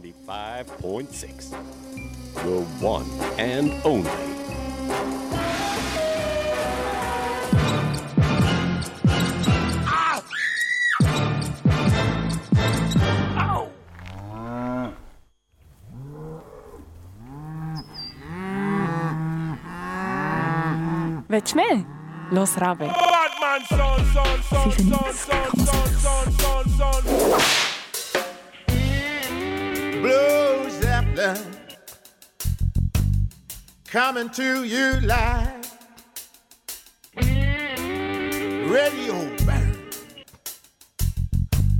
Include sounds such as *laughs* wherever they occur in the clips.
95.6. The one and only. Willst du mehr? Los, Rabe. Batman son, son, son, son, son, son, son, son, son. Blue coming to you live. Radio band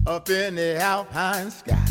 up in the alpine sky.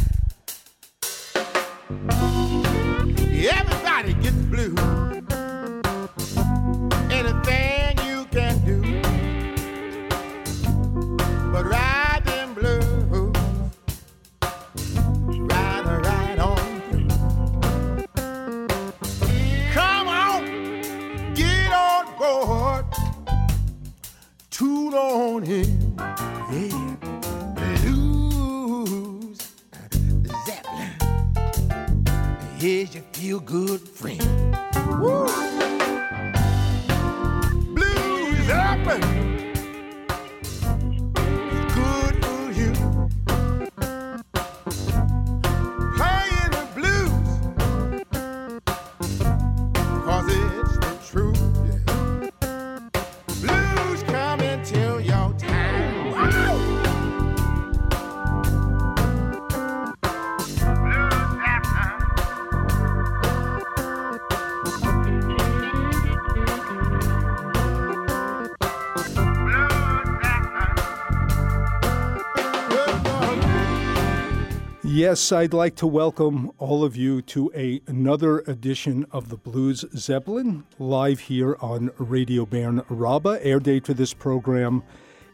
Yes, I'd like to welcome all of you to a, another edition of the Blues Zeppelin, live here on Radio Bern RaBe. Air date for this program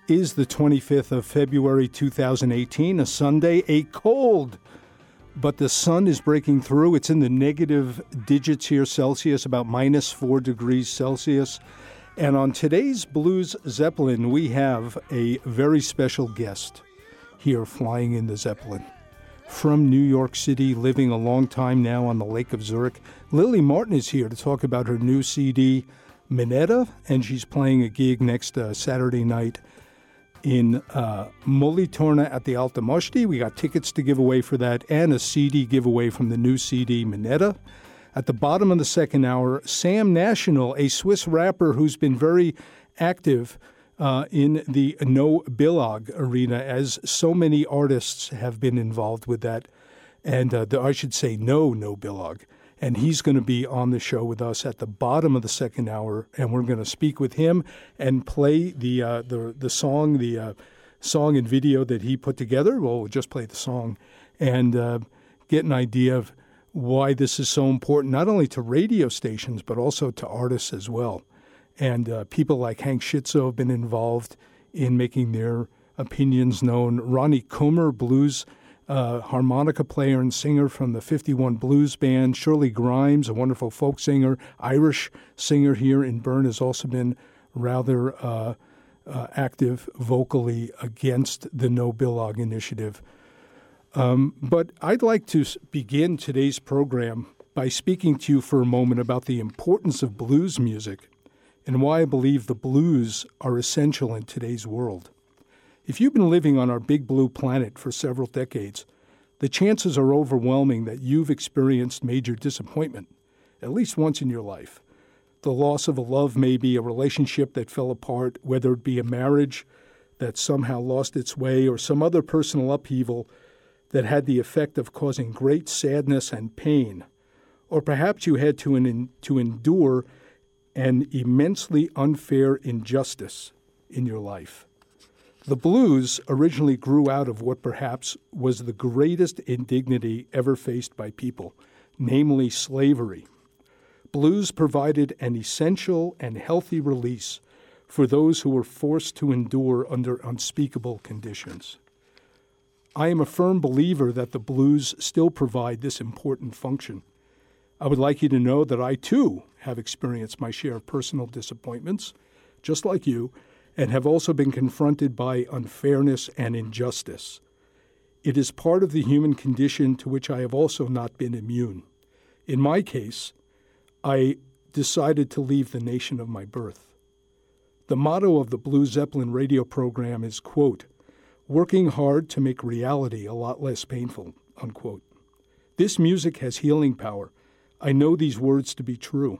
is the 25th of February 2018, a Sunday, a cold, but the sun is breaking through. It's in the negative digits here Celsius, about minus four degrees Celsius. And on today's Blues Zeppelin, we have a very special guest here flying in the Zeppelin from New York City, living a long time now on the Lake of Zurich. Lily Martin is here to talk about her new CD, Minetta, and she's playing a gig next uh, Saturday night in uh, Mühlethurnen at the Alte Moschti. We got tickets to give away for that and a CD giveaway from the new CD, Minetta. At the bottom of the second hour, Sam National, a Swiss rapper who's been very active uh, in the no Billag arena, as so many artists have been involved with that, and uh, the, I should say no no Billag. And he's going to be on the show with us at the bottom of the second hour, and we're going to speak with him and play the uh, the the song, the uh, song and video that he put together. Well, we'll just play the song and uh, get an idea of why this is so important, not only to radio stations but also to artists as well. And uh, people like Hank Shizzoe have been involved in making their opinions known. Ronnie Comer, blues uh, harmonica player and singer from the 51 Blues Band. Shirley Grimes, a wonderful folk singer, Irish singer here in Bern, has also been rather uh, uh, active vocally against the No Billag initiative. Um, but I'd like to begin today's program by speaking to you for a moment about the importance of blues music and why I believe the blues are essential in today's world. If you've been living on our big blue planet for several decades, the chances are overwhelming that you've experienced major disappointment, at least once in your life. The loss of a love may be a relationship that fell apart, whether it be a marriage that somehow lost its way or some other personal upheaval that had the effect of causing great sadness and pain. Or perhaps you had to, to endure an immensely unfair injustice in your life. The blues originally grew out of what perhaps was the greatest indignity ever faced by people, namely slavery. Blues provided an essential and healthy release for those who were forced to endure under unspeakable conditions. I am a firm believer that the blues still provide this important function. I would like you to know that I too have experienced my share of personal disappointments, just like you, and have also been confronted by unfairness and injustice. It is part of the human condition to which I have also not been immune. In my case, I decided to leave the nation of my birth. The motto of the Blue Zeppelin radio program is, quote, working hard to make reality a lot less painful, unquote. This music has healing power. I know these words to be true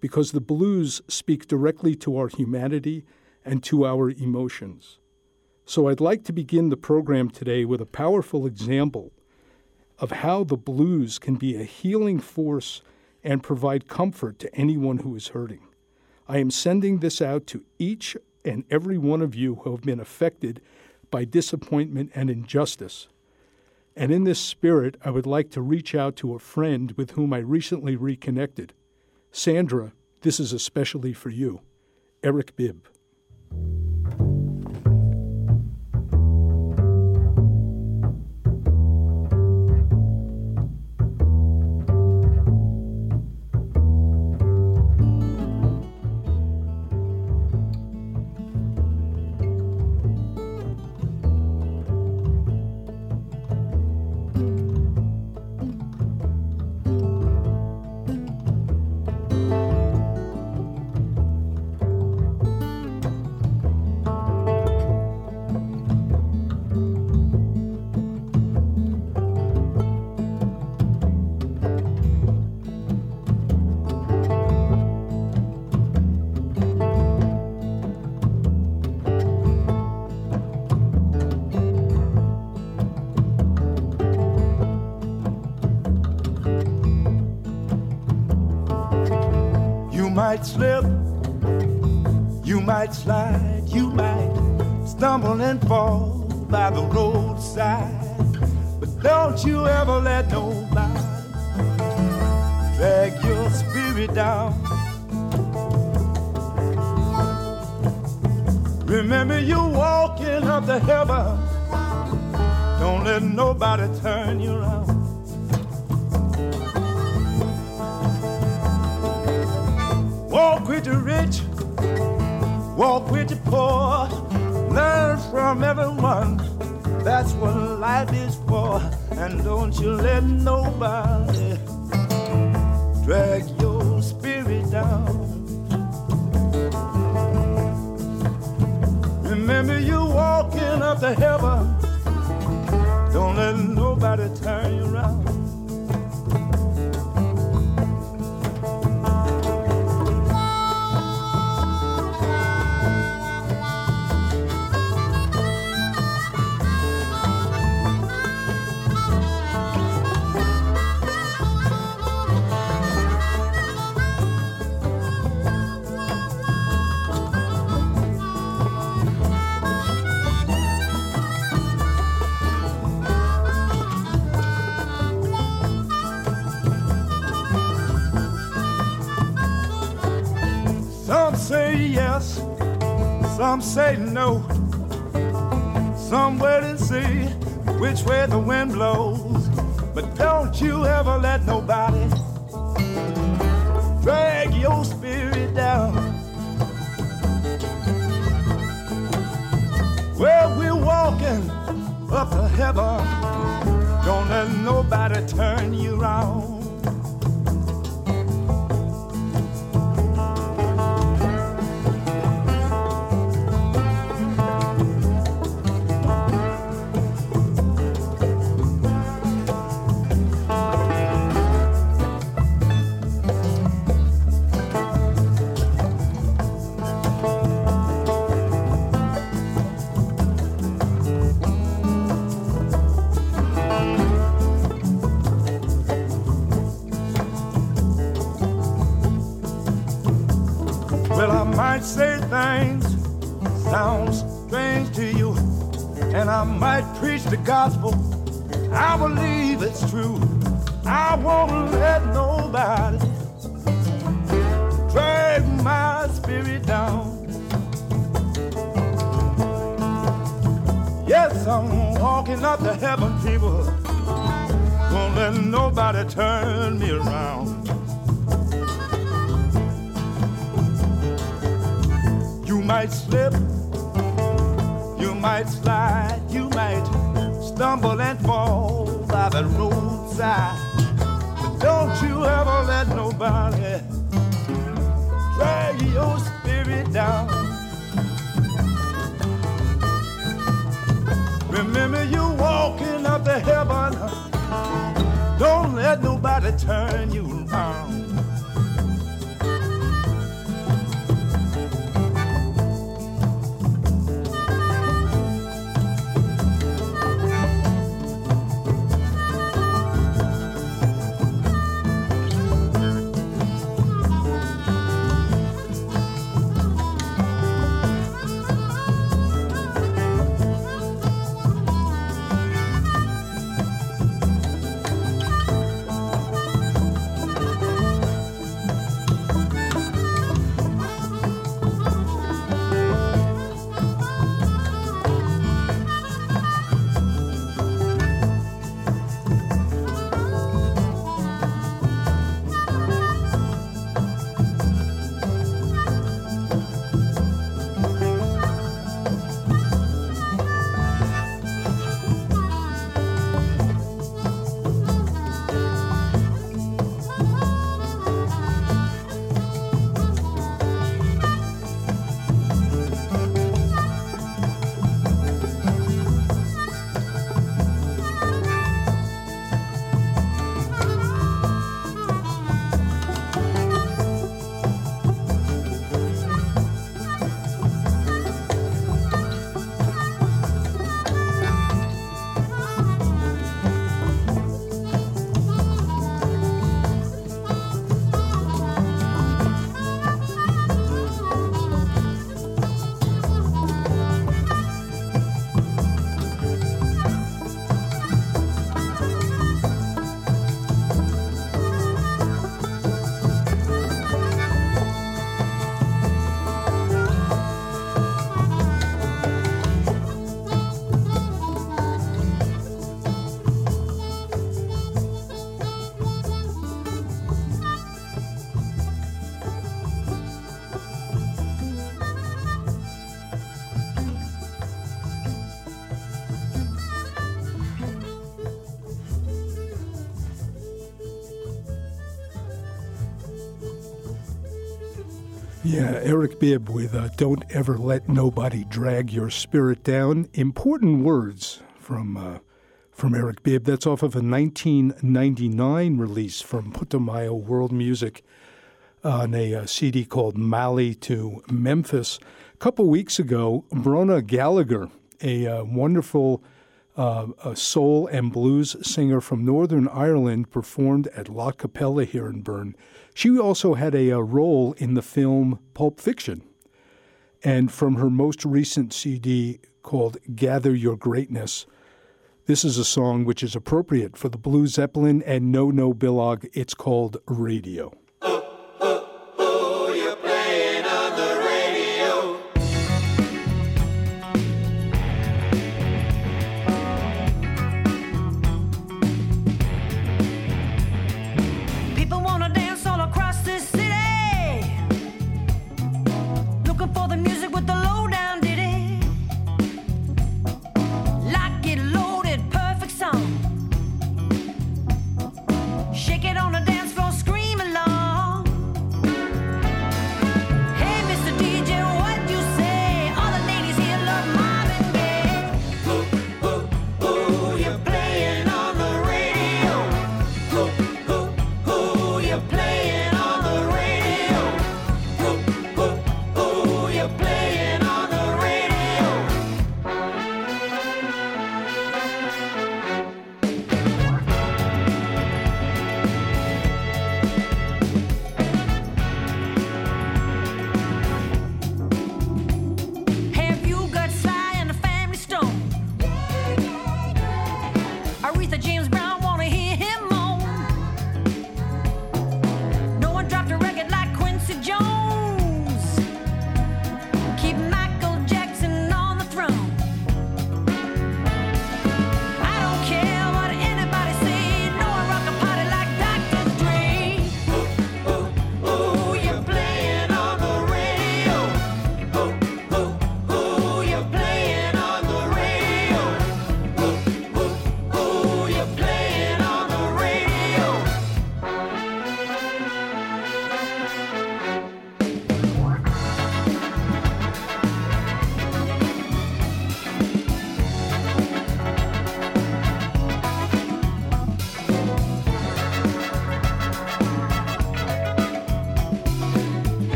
because the blues speak directly to our humanity and to our emotions. So I'd like to begin the program today with a powerful example of how the blues can be a healing force and provide comfort to anyone who is hurting. I am sending this out to each and every one of you who have been affected by disappointment and injustice. And in this spirit, I would like to reach out to a friend with whom I recently reconnected. Sandra, this is especially for you. Eric Bibb. Is for. And don't you let nobody drag your spirit down. Remember you walking up to heaven. Don't let nobody yes, some say no. Some wait and see which way the wind blows. But don't you ever let nobody drag your spirit down. Well, we're walking up to heaven. Don't let nobody turn you around. Yeah, Eric Bibb with uh, Don't Ever Let Nobody Drag Your Spirit Down. Important words from, uh, from Eric Bibb. That's off of a 1999 release from Putumayo World Music on a uh, CD called Mali to Memphis. A couple weeks ago, Bronagh Gallagher, a uh, wonderful uh, a soul and blues singer from Northern Ireland, performed at La Cappella here in Bern. She also had a, a role in the film Pulp Fiction. And from her most recent CD called Gather Your Greatness, this is a song which is appropriate for the Blue Zeppelin and No No Billag. It's called Radio.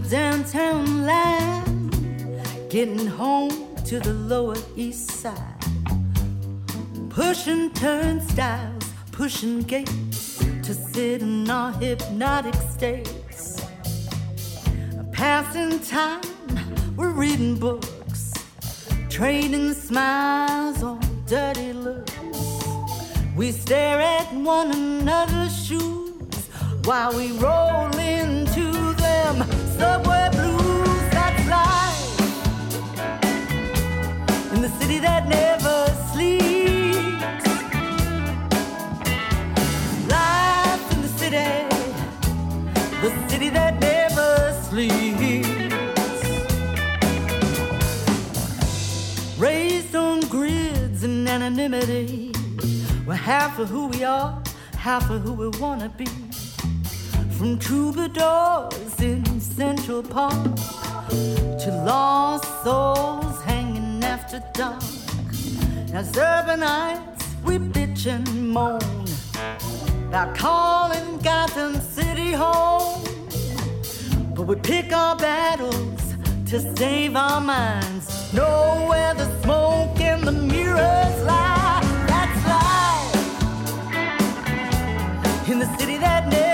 The downtown line, getting home to the lower east side. Pushing turnstiles, pushing gates to sit in our hypnotic states. Passing time, we're reading books, trading smiles on dirty looks. We stare at one another's shoes while we roll city that never sleeps. Life in the city, the city that never sleeps. Raised on grids and anonymity. We're half of who we are, half of who we wanna be. From troubadours in Central Park to lost souls dark. As urbanites, we bitch and moan about calling Gotham City home. But we pick our battles to save our minds. Know where the smoke and the mirrors lie. That's life in the city that never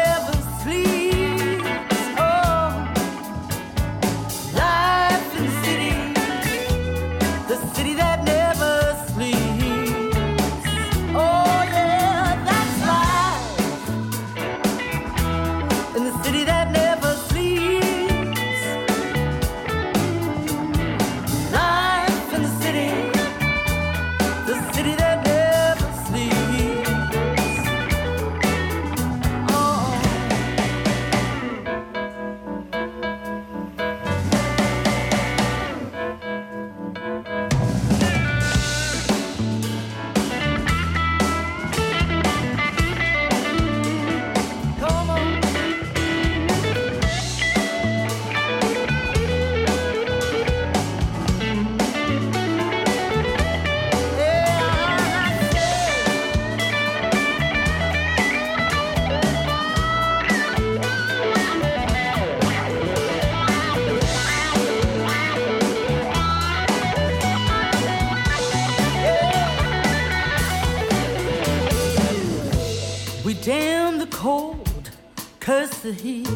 the heat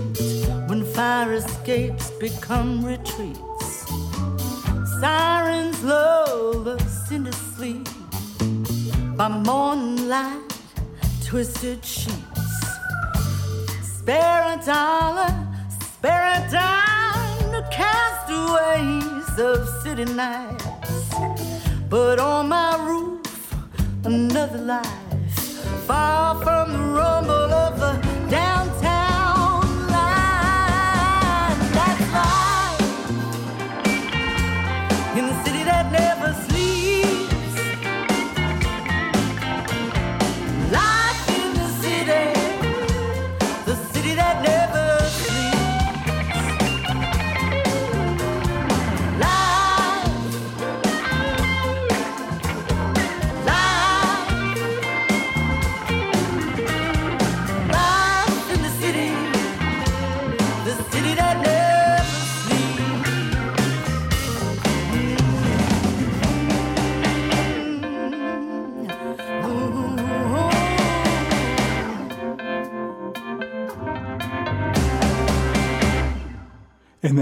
when fire escapes become retreats. Sirens lull us into sleep by morning light, twisted sheets. Spare a dollar, spare a dime to castaways of city nights.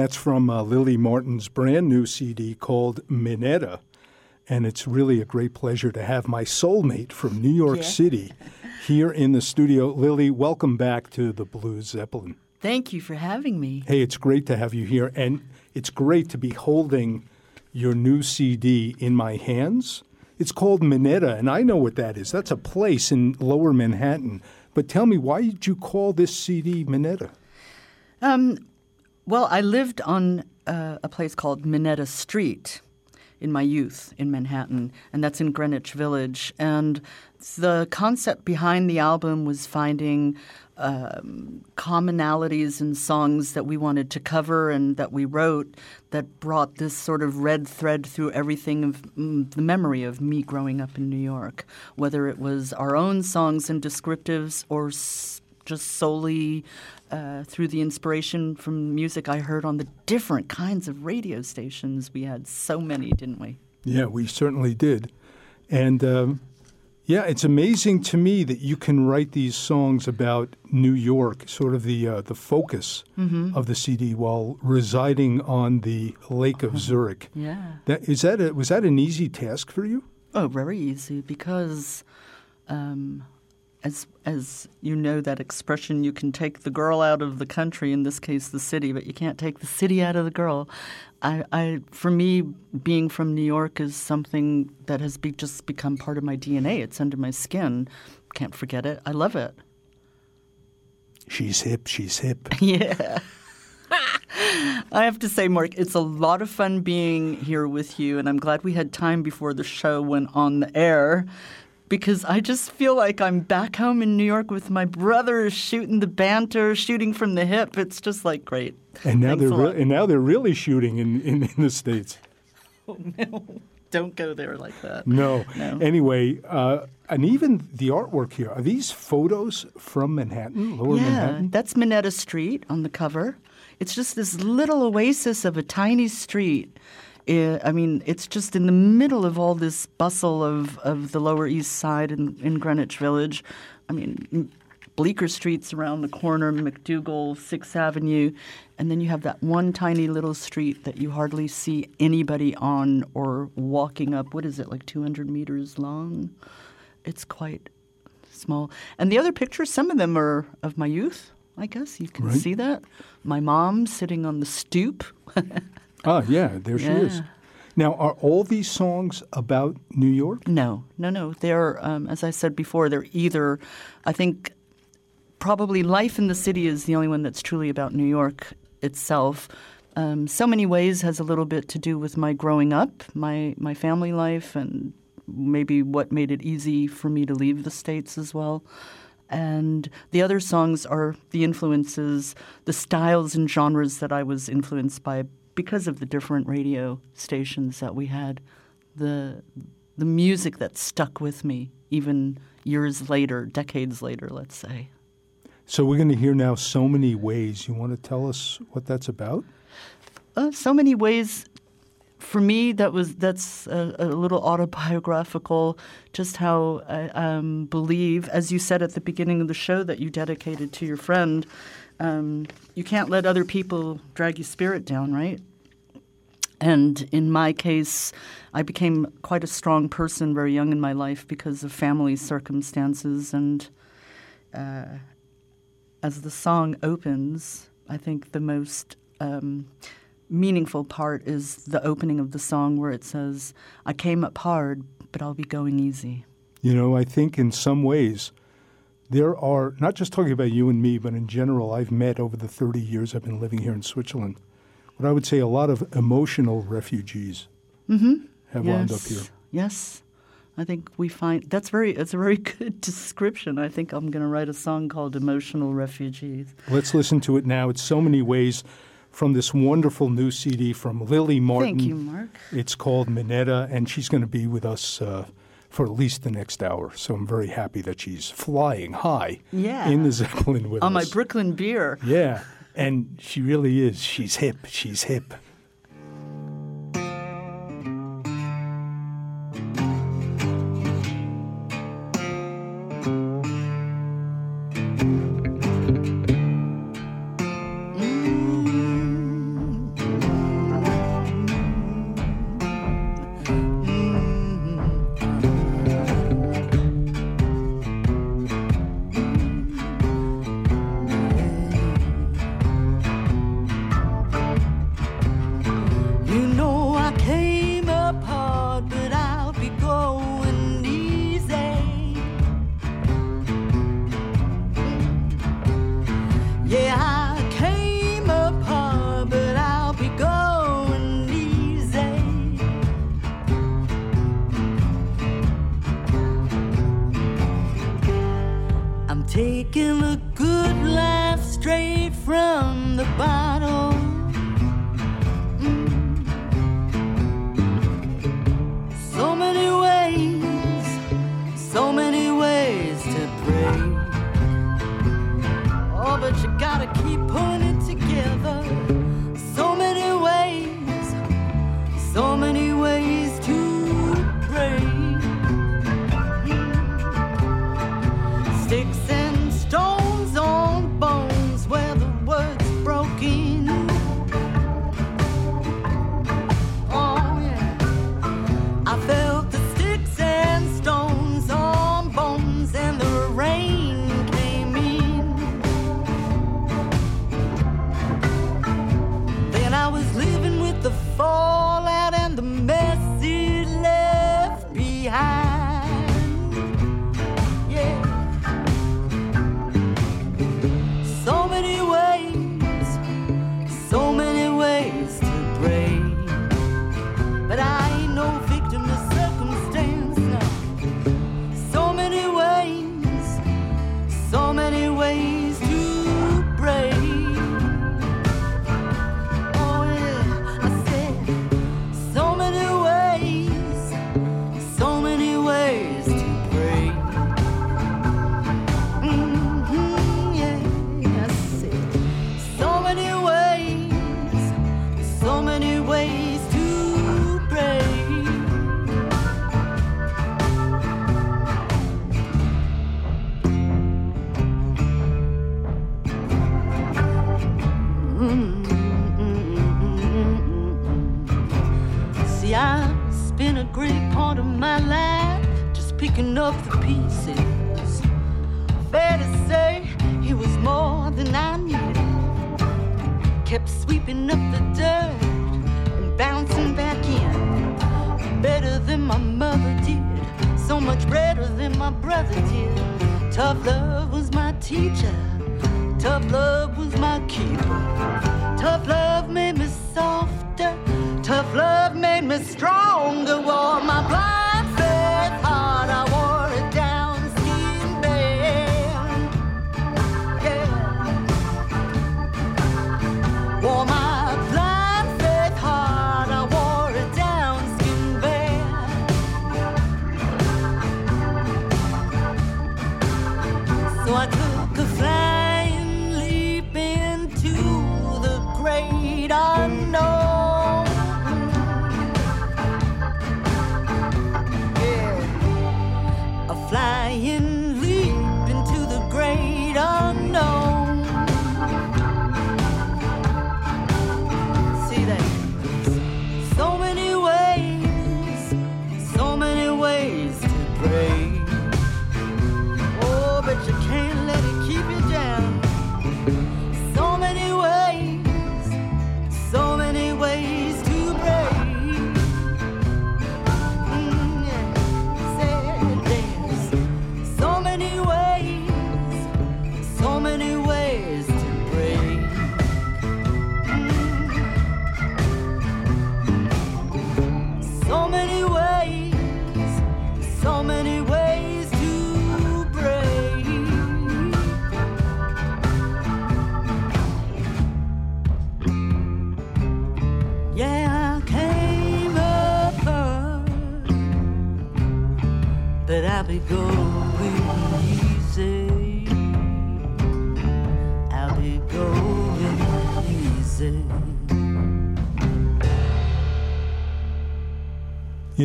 That's from uh, Lily Martin's brand new CD called Minetta. And it's really a great pleasure to have my soulmate from New York City here in the studio. Lily, welcome back to the Blues Zeppelin. Thank you for having me. Hey, it's great to have you here. And it's great to be holding your new CD in my hands. It's called Minetta, and I know what that is. That's a place in lower Manhattan. But tell me, why did you call this CD Minetta? Um, well, I lived on uh, a place called Minetta Street in my youth in Manhattan, and that's in Greenwich Village. And the concept behind the album was finding um, commonalities in songs that we wanted to cover and that we wrote that brought this sort of red thread through everything of mm, the memory of me growing up in New York, whether it was our own songs and descriptives or s- just solely uh, through the inspiration from music I heard on the different kinds of radio stations. We had so many, didn't we? Yeah, we certainly did. And um, yeah, it's amazing to me that you can write these songs about New York, sort of the uh, the focus of the CD, while residing on the Lake of Zurich. Yeah. That is that a, was that an easy task for you? Oh, very easy because, um, as as you know that expression, you can take the girl out of the country, in this case, the city, but you can't take the city out of the girl. I, I for me, being from New York is something that has be, just become part of my DNA. It's under my skin. Can't forget it. I love it. She's hip. She's hip. *laughs* Yeah. I have to say, Mark, it's a lot of fun being here with you, and I'm glad we had time before the show went on the air because I just feel like I'm back home in New York with my brothers shooting the banter, shooting from the hip. It's just like great. And now Thanks they're re- and now they're really shooting in, in, in the states. *laughs* Oh no! Don't go there like that. No. No. Anyway, uh, and even the artwork here are these photos from Manhattan, Lower yeah, Manhattan? that's Minetta Street on the cover. It's just this little oasis of a tiny street. I I mean, it's just in the middle of all this bustle of, of the Lower East Side in, in Greenwich Village. I mean, Bleecker Street's around the corner, MacDougal, Sixth Avenue, and then you have that one tiny little street that you hardly see anybody on or walking up. What is it, like 200 meters long? It's quite small. And the other pictures, some of them are of my youth, I guess. You can Right. see that. My mom sitting on the stoop. *laughs* Ah, yeah, there she is. Now, are all these songs about New York? No, no, no. They're, um, as I said before, they're either, I think, probably Life in the City is the only one that's truly about New York itself. Um, so many ways has a little bit to do with my growing up, my my family life, and maybe what made it easy for me to leave the states as well. And the other songs are the influences, the styles and genres that I was influenced by because of the different radio stations that we had. The the music that stuck with me even years later, decades later, let's say. So we're going to hear now so many ways. You want to tell us what that's about? Uh, so many ways. For me, that was that's a, a little autobiographical. Just how I um, believe, as you said at the beginning of the show, that you dedicated to your friend. Um, you can't let other people drag your spirit down, right? And in my case, I became quite a strong person very young in my life because of family circumstances. And uh, as the song opens, I think the most um, meaningful part is the opening of the song where it says, I came up hard, but I'll be going easy. You know, I think in some ways there are, not just talking about you and me, but in general, I've met over the 30 years I've been living here in Switzerland, what I would say a lot of emotional refugees have wound up here. Yes. I think we find that's very it's a very *laughs* good description. I think I'm going to write a song called Emotional Refugees. Let's listen to it now. It's so many ways from this wonderful new CD from Lily Martin. Thank you, Mark. It's called Minetta, and she's going to be with us uh, for at least the next hour. So I'm very happy that she's flying high Yeah. in the Zeppelin with On my. Brooklyn beer. yeah, and she really is. She's hip. She's hip. Yeah,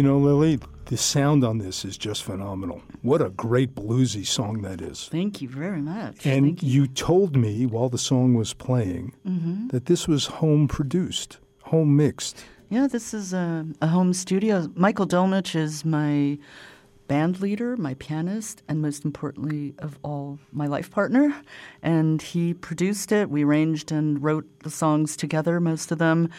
You know, Lily, the sound on this is just phenomenal. What a great bluesy song that is. Thank you very much. And you. you told me while the song was playing Mm-hmm. that this was home produced, home mixed. Yeah, this is a, a home studio. Michael Dolmetsch is my band leader, my pianist, and most importantly of all, my life partner. And he produced it. We arranged and wrote the songs together, most of them.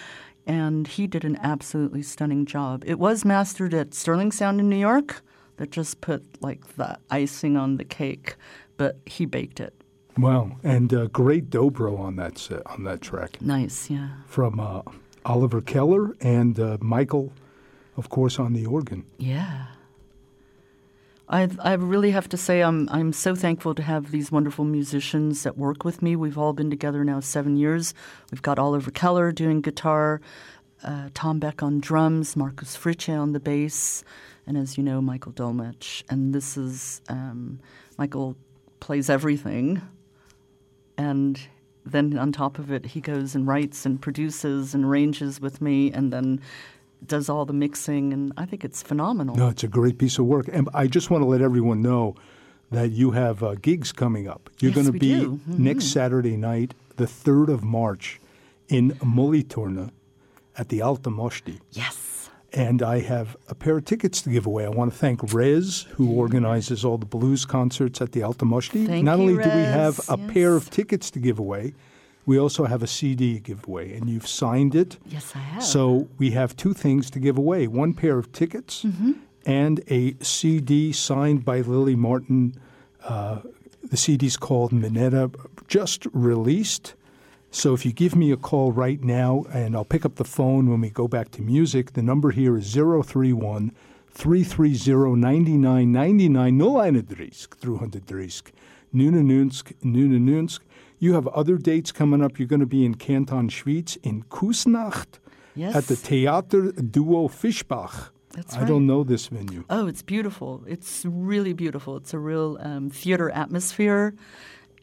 And he did an absolutely stunning job. It was mastered at Sterling Sound in New York. That just put like the icing on the cake, but he baked it. Wow, and uh, great dobro on that set, on that track Nice, yeah. from uh, Oliver Keller and uh, Michael, of course, on the organ. Yeah. I I really have to say I'm I'm so thankful to have these wonderful musicians that work with me. We've all been together now seven years. We've got Oliver Keller doing guitar, uh, Tom Beck on drums, Marcus Fritzsche on the bass, and as you know, Michael Dolmetsch. And this is um, Michael plays everything, and then on top of it, he goes and writes and produces and arranges with me, and then does all the mixing, and I think it's phenomenal. No, it's a great piece of work. And I just want to let everyone know that you have uh, gigs coming up. You're Yes, going to be. Mhm. next Saturday night, the 3rd of March, in Mühlethurnen at the Alte Moschti. Yes. And I have a pair of tickets to give away. I want to thank Rez, who organizes all the blues concerts at the Alte Moschti. Thank Not you, only do we have Rez. a pair of tickets to give away, we also have a CD giveaway, and you've signed it. Yes, I have. So we have two things to give away one pair of tickets Mm-hmm. and a CD signed by Lily Martin. Uh, the CD's called Minetta, just released. So if you give me a call right now, and I'll pick up the phone when we go back to music, the number here is 031 330 9999 031 330 Nunanunsk, Nunanunsk. You have other dates coming up. You're going to be in Canton Schwyz in Küssnacht Yes. at the Theater Duo Fischbach. That's I don't know this venue. Oh, it's beautiful. It's really beautiful. It's a real um, theater atmosphere,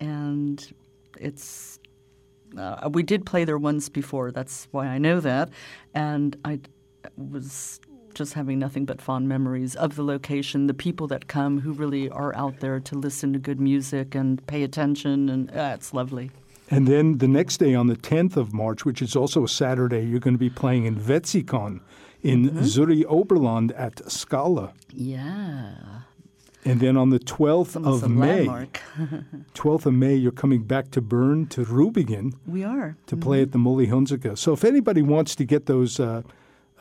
and it's. Uh, we did play there once before. That's why I know that, and I was just having nothing but fond memories of the location, the people that come who really are out there to listen to good music and pay attention, and uh, it's lovely. And then the next day, on the 10th of March, which is also a Saturday, you're going to be playing in Wetzikon in Mm-hmm. Zurich Oberland at Scala. Yeah. And then on the 12th Some, of May, 12th *laughs* of May, you're coming back to Bern to Rubigen. we are. to play at the Mühle Hunziken. So if anybody wants to get those uh,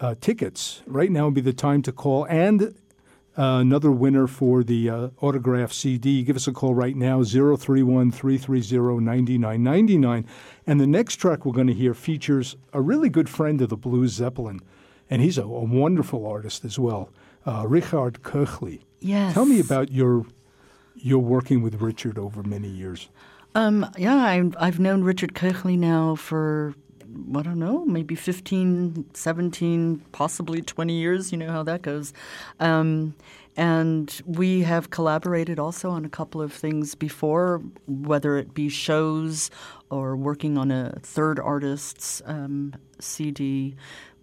uh, tickets, right now would be the time to call. And uh, another winner for the uh, autograph CD, give us a call right now, 031 330 9999. And the next track we're going to hear features a really good friend of the Blues Zeppelin, and he's a, a wonderful artist as well, uh, Richard Köchli. Yes. Tell me about your your working with Richard over many years. Um, yeah, I, I've known Richard Köchli now for, I don't know, maybe 15, 17, possibly 20 years. You know how that goes. Um, and we have collaborated also on a couple of things before, whether it be shows or working on a third artist's um, CD.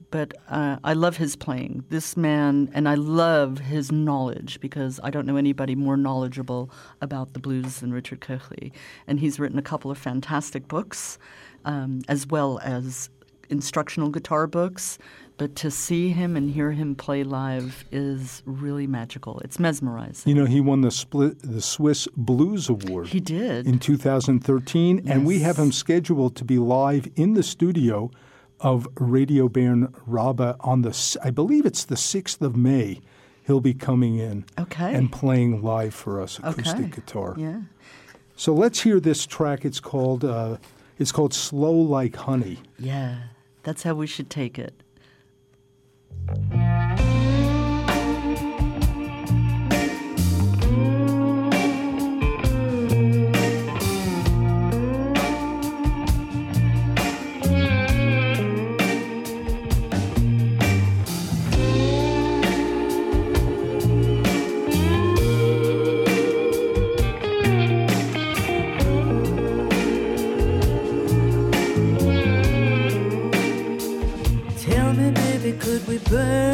But uh, I love his playing. This man, and I love his knowledge because I don't know anybody more knowledgeable about the blues than Richard Köchli. And he's written a couple of fantastic books, um, as well as instructional guitar books. But to see him and hear him play live is really magical. It's mesmerizing. You know, he won the split the Swiss Blues Award. He did. in 2013, and we have him scheduled to be live in the studio of Radio Bern RaBe on the, I believe it's the 6th of May. He'll be coming in Okay. and playing live for us, acoustic Okay. guitar. Yeah. So let's hear this track. It's called uh, it's called "Slow Like Honey." Yeah. That's how we should take it. Burn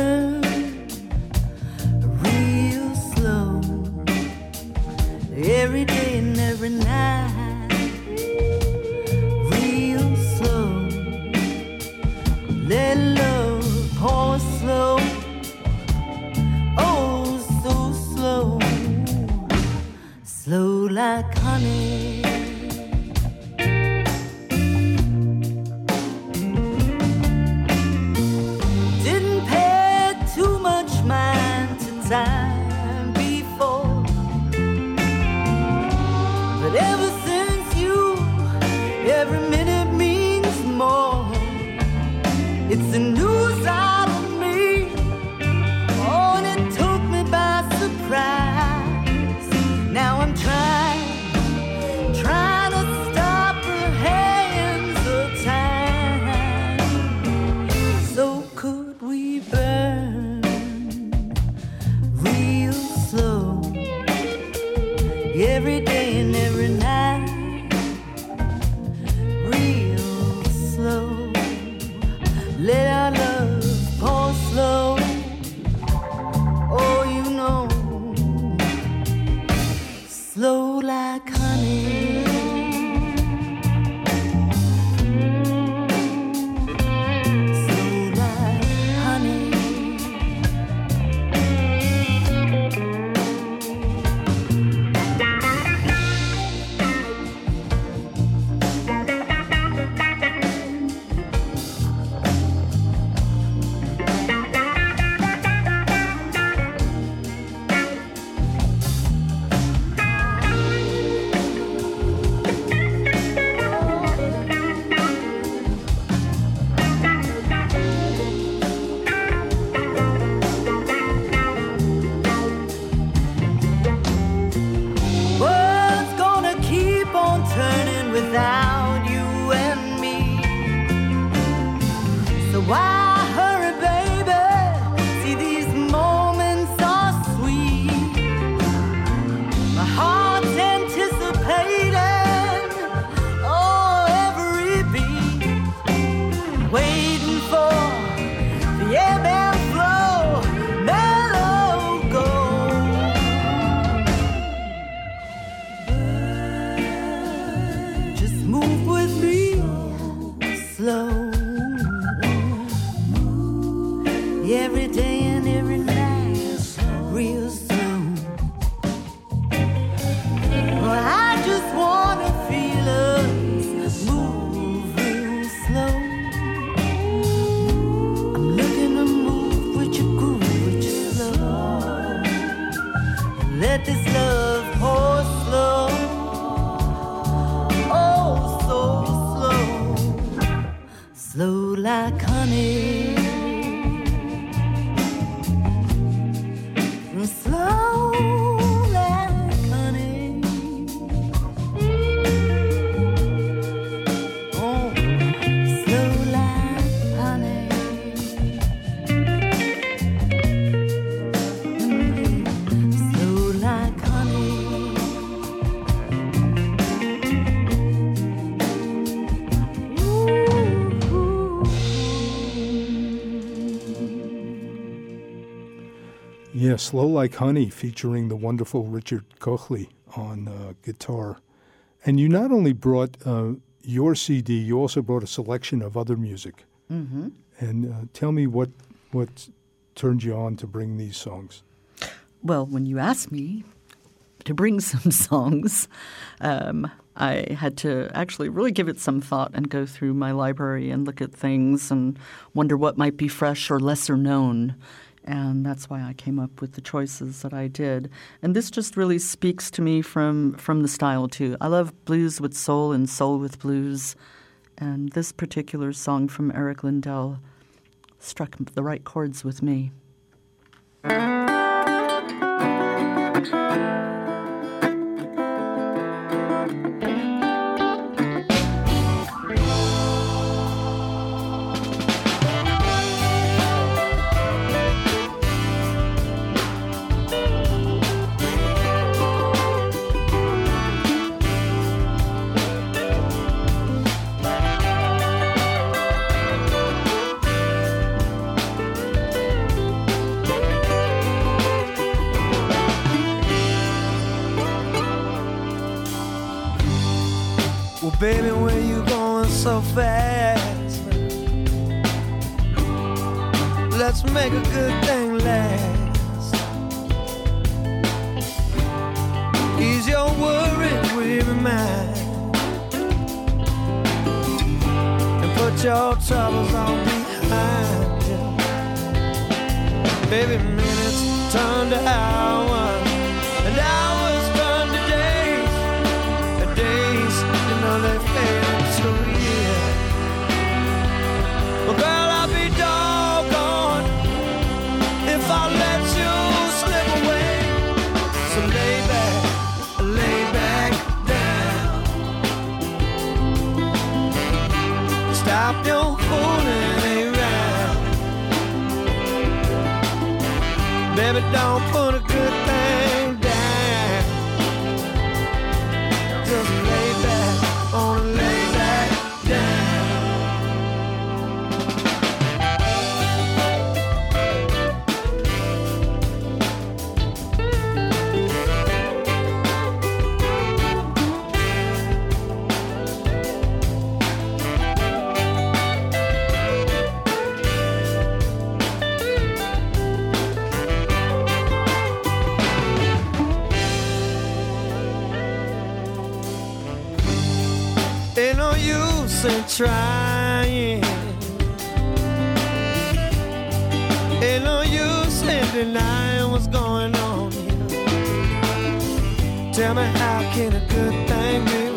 Slow Like Honey featuring the wonderful Richard Köchli on uh, guitar. And you not only brought uh, your CD, you also brought a selection of other music. Mm-hmm. And uh, tell me what, what turned you on to bring these songs. Well, when you asked me to bring *laughs* some songs, um, I had to actually really give it some thought and go through my library and look at things and wonder what might be fresh or lesser known. And that's why I came up with the choices that I did. And this just really speaks to me from, from the style, too. I love blues with soul and soul with blues. And this particular song from Eric Lindell struck the right chords with me. Baby, where you going so fast? Let's make a good thing last. Ease your worries, weary mind, and put your troubles on behind you. Baby, minutes turn to hours, don't trying. Ain't no use in denying what's going on here. Tell me how can a good thing be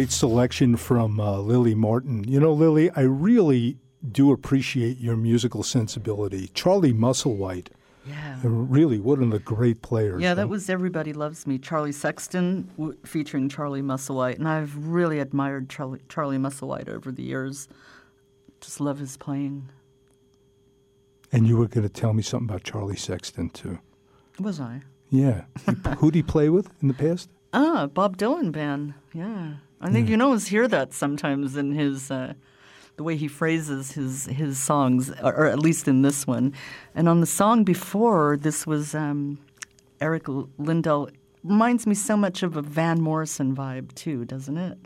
great selection from uh, Lily Martin. You know, Lily, I really do appreciate your musical sensibility. Charlie Musselwhite. Yeah. Uh, really, one of the great players. Yeah, that was Everybody Loves Me, Charlie Sexton w- featuring Charlie Musselwhite. And I've really admired Charlie, Charlie Musselwhite over the years. Just love his playing. And you were going to tell me something about Charlie Sexton, too. Was I? Yeah. Who'd he play with in the past? Ah, Bob Dylan band. Yeah. I think yeah. you always hear that sometimes in his uh, the way he phrases his his songs, or, or, at least in this one. And on the song before, this was um, Eric Lindell. Reminds me so much of a Van Morrison vibe too, doesn't it?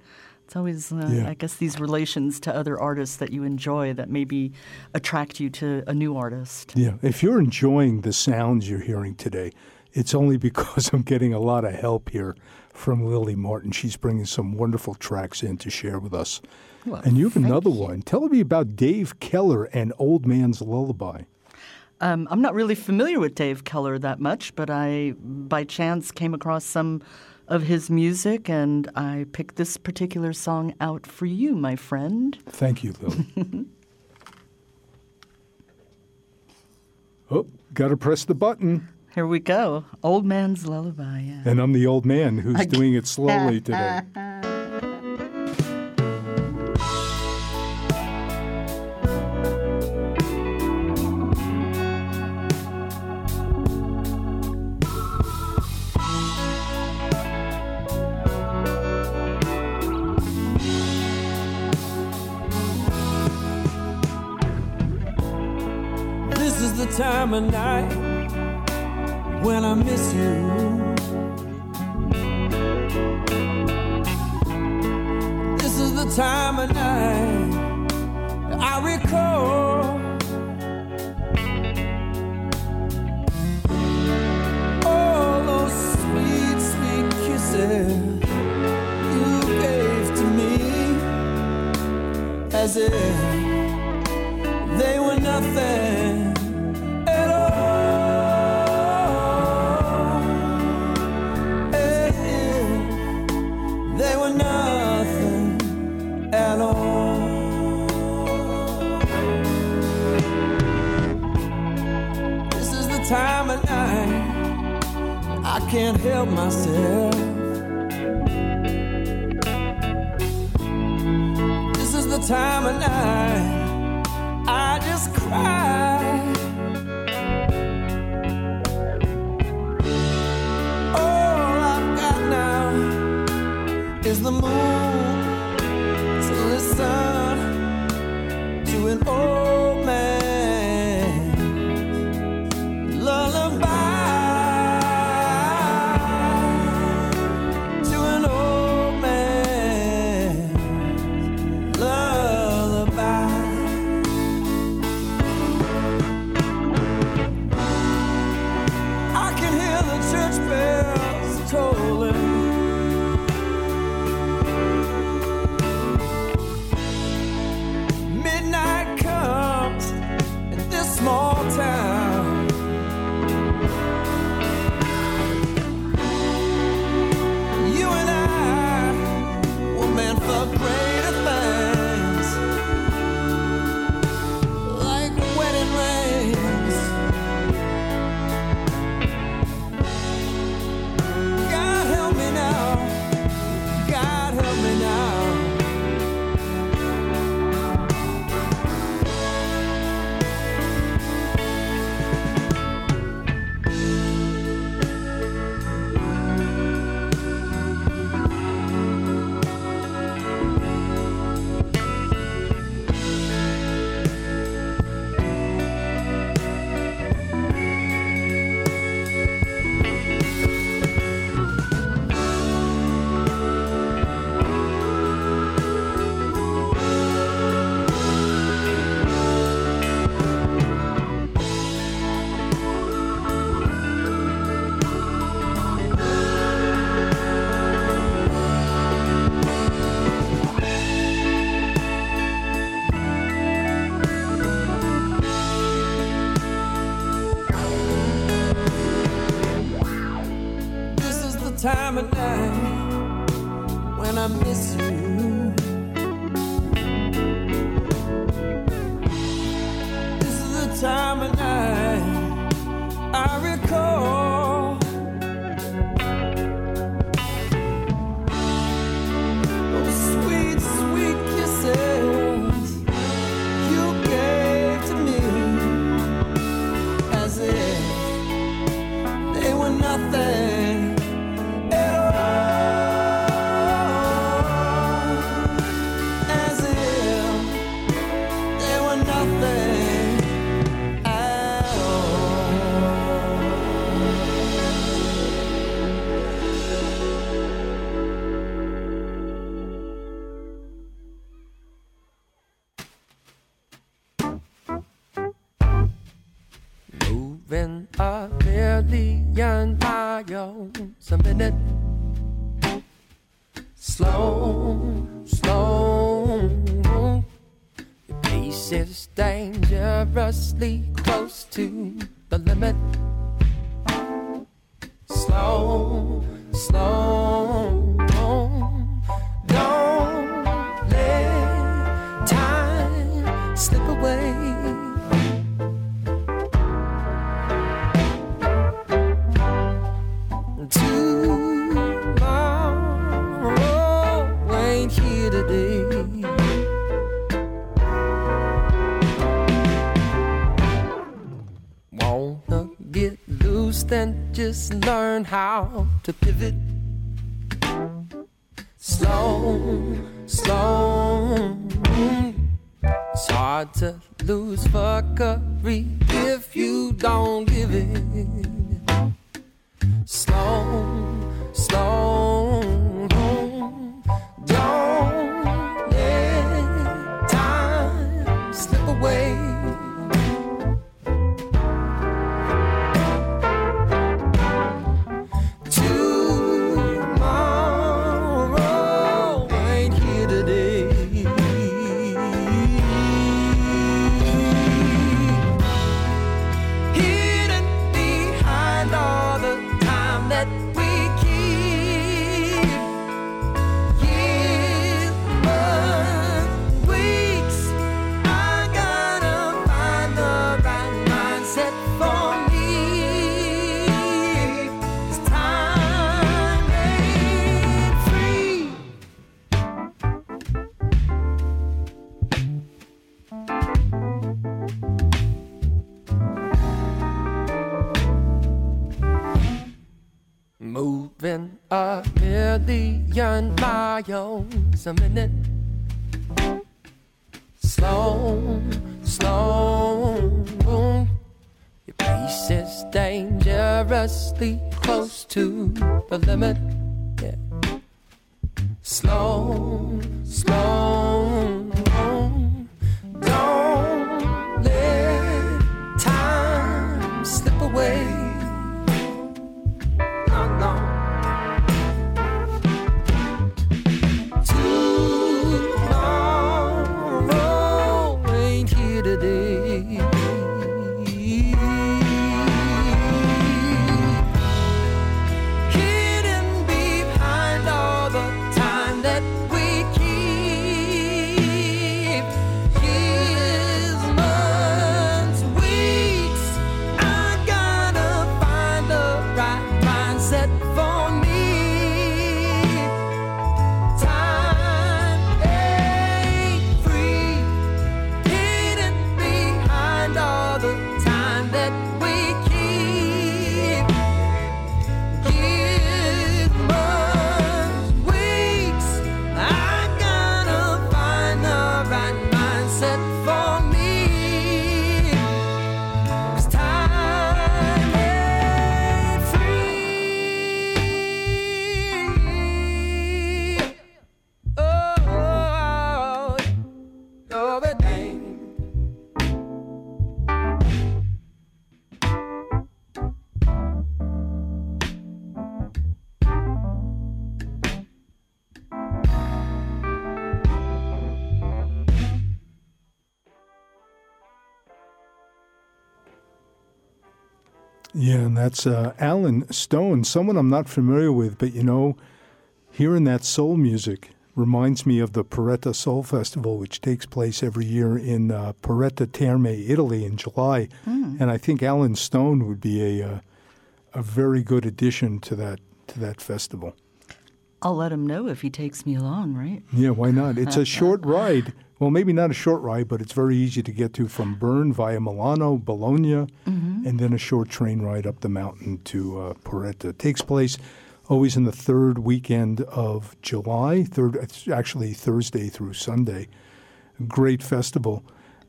It's always, uh, yeah. I guess, these relations to other artists that you enjoy that maybe attract you to a new artist. Yeah. If you're enjoying the sounds you're hearing today, it's only because *laughs* I'm getting a lot of help here from Lily Martin. She's bringing some wonderful tracks in to share with us. Well, and you have another you. one. Tell me about Dave Keller and Old Man's Lullaby. Um, I'm not really familiar with Dave Keller that much, but I, by chance, came across some of his music, and I picked this particular song out for you, my friend. Thank you, Lily. *laughs* oh, got to press the button. Here we go. Old Man's Lullaby. Yeah. And I'm the old man who's doing it slowly today. This is the time of night when I miss you. This is the time of night I recall. All those sweet, sweet kisses you gave to me as if they were nothing can't help myself. This is the time of night I just cry. How a minute. Uh, Alan Stone, someone I'm not familiar with, but you know, hearing that soul music reminds me of the Porretta Soul Festival, which takes place every year in uh, Porretta Terme, Italy, in July. Mm. And I think Alan Stone would be a uh, a very good addition to that to that festival. I'll let him know if he takes me along, right? Yeah, why not? It's a *laughs* short ride. Well, maybe not a short ride, but it's very easy to get to from Bern via Milano, Bologna, Mhm. and then a short train ride up the mountain to uh, Porretta. It takes place always in the third weekend of July. Third, it's actually Thursday through Sunday. Great festival.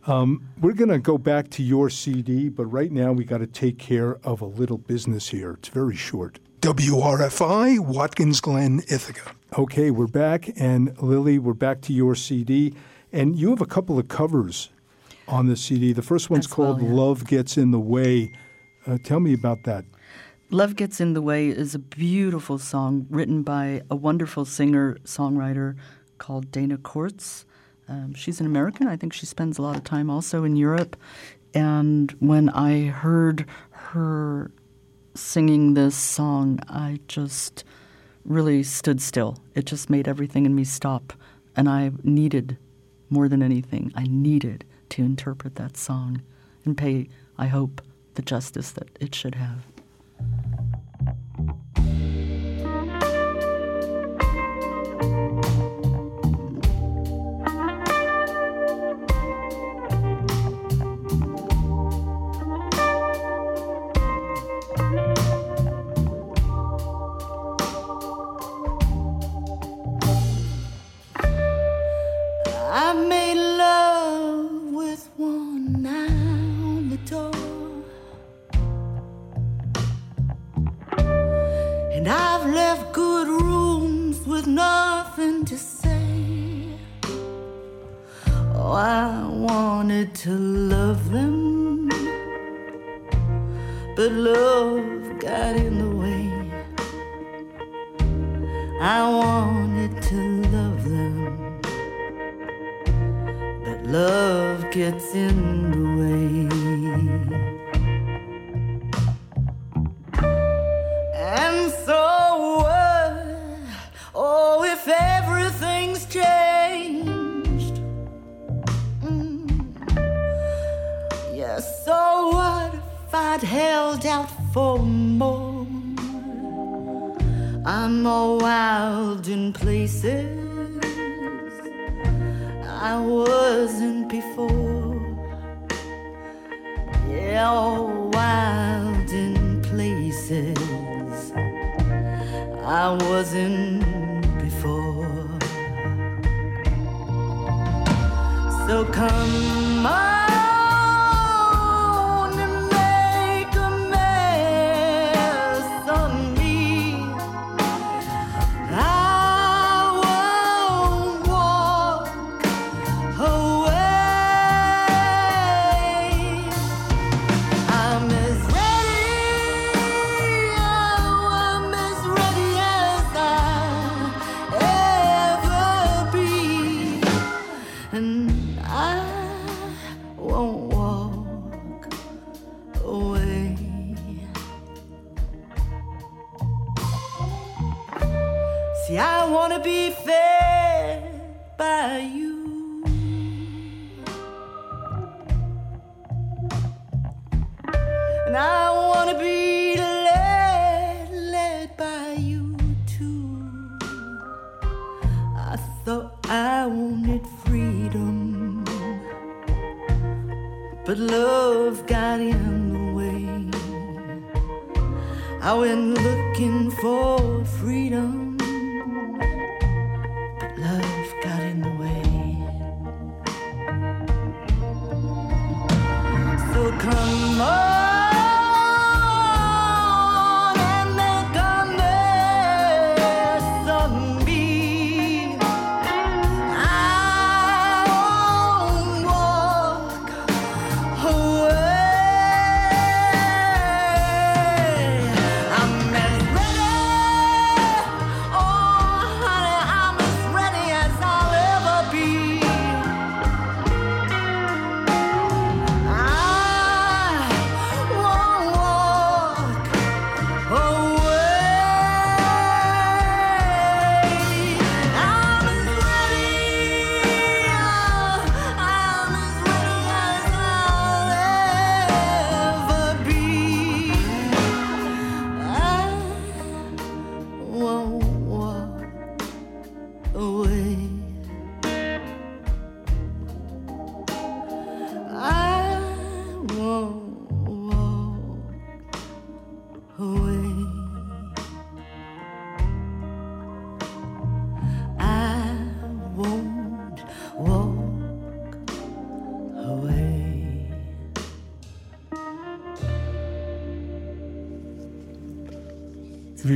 Um, we're going to go back to your CD, but right now we got to take care of a little business here. It's very short. WRFI, Watkins Glen, Ithaca. Okay, we're back, and Lily, we're back to your CD, and you have a couple of covers on the CD. The first one's As well, called yeah. "Love Gets in the Way." Uh, tell me about that. Love Gets in the Way is a beautiful song written by a wonderful singer songwriter called Dana Courts. Um, she's an American. I think she spends a lot of time also in Europe. And when I heard her singing this song, I just really stood still. It just made everything in me stop. And I needed, more than anything, I needed to interpret that song and pay, I hope, the justice that it should have.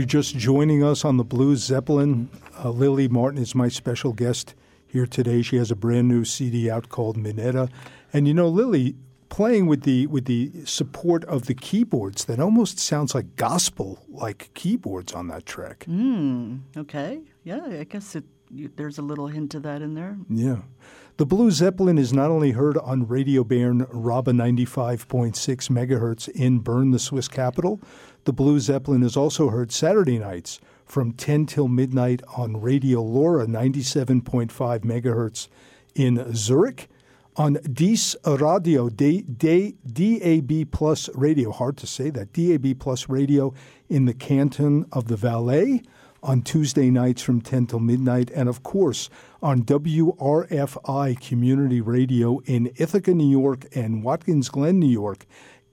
Just joining us on the Blues Zeppelin, uh, Lily Martin is my special guest here today. She has a brand new CD out called Minetta. And you know, Lily, playing with the with the support of the keyboards that almost sounds like gospel like keyboards on that track. Mm, okay. Yeah, I guess it, you, there's a little hint of that in there. Yeah. The Blue Zeppelin is not only heard on Radio Bern RaBe 95.6 megahertz in Bern, the Swiss capital, the Blue Zeppelin is also heard Saturday nights from 10 till midnight on Radio LoRa 97.5 megahertz in Zurich, on Dies Radio, DAB Plus Radio, hard to say that, DAB Plus Radio in the canton of the Valais on Tuesday nights from 10 till midnight, and of course on WRFI Community Radio in Ithaca, New York, and Watkins Glen, New York,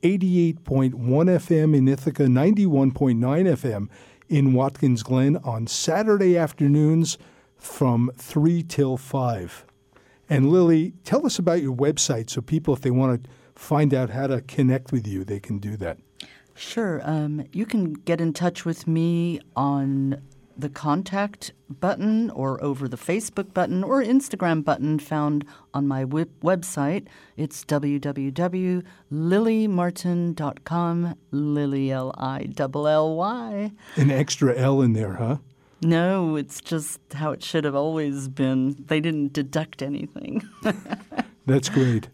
88.1 FM in Ithaca, 91.9 FM in Watkins Glen on Saturday afternoons from 3 till 5. And Lily, tell us about your website so people, if they want to find out how to connect with you, they can do that. Sure. Um, you can get in touch with me on the contact button or over the Facebook button or Instagram button found on my web- website. It's www.lilymartin.com, Lily, L I L L Y. An extra L in there, huh? No, it's just how it should have always been. They didn't deduct anything. *laughs* That's great.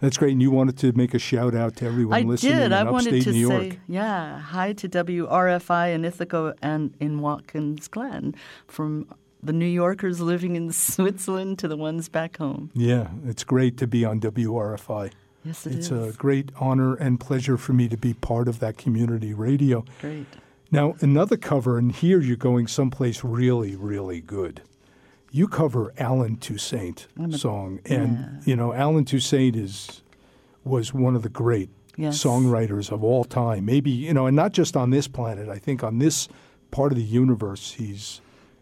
That's great. And you wanted to make a shout out to everyone I listening did. in I upstate wanted to New say, York. yeah, hi to WRFI in Ithaca and in Watkins Glen, from the New Yorkers living in *laughs* Switzerland to the ones back home. Yeah, it's great to be on WRFI. Yes, it it's is. a great honor and pleasure for me to be part of that community radio. Great. Now, another cover, and here you're going someplace really, really good. You cover Allen Toussaint a- song, and you know Allen Toussaint is was one of the great Yes. songwriters of all time. Maybe you know, and not just on this planet. I think on this part of the universe, he's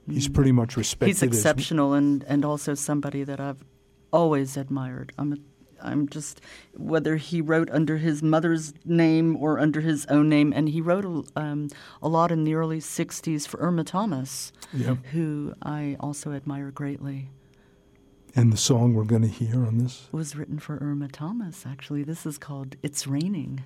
he's pretty much respected. He's as- exceptional and, and also somebody that I've always admired. I'm a, I'm just whether he wrote under his mother's name or under his own name, and he wrote a, um, a lot in the early '60s for Irma Thomas, Yeah. who I also admire greatly. and the song we're going to hear on this. Was written for Irma Thomas. Actually, this is called "It's Raining."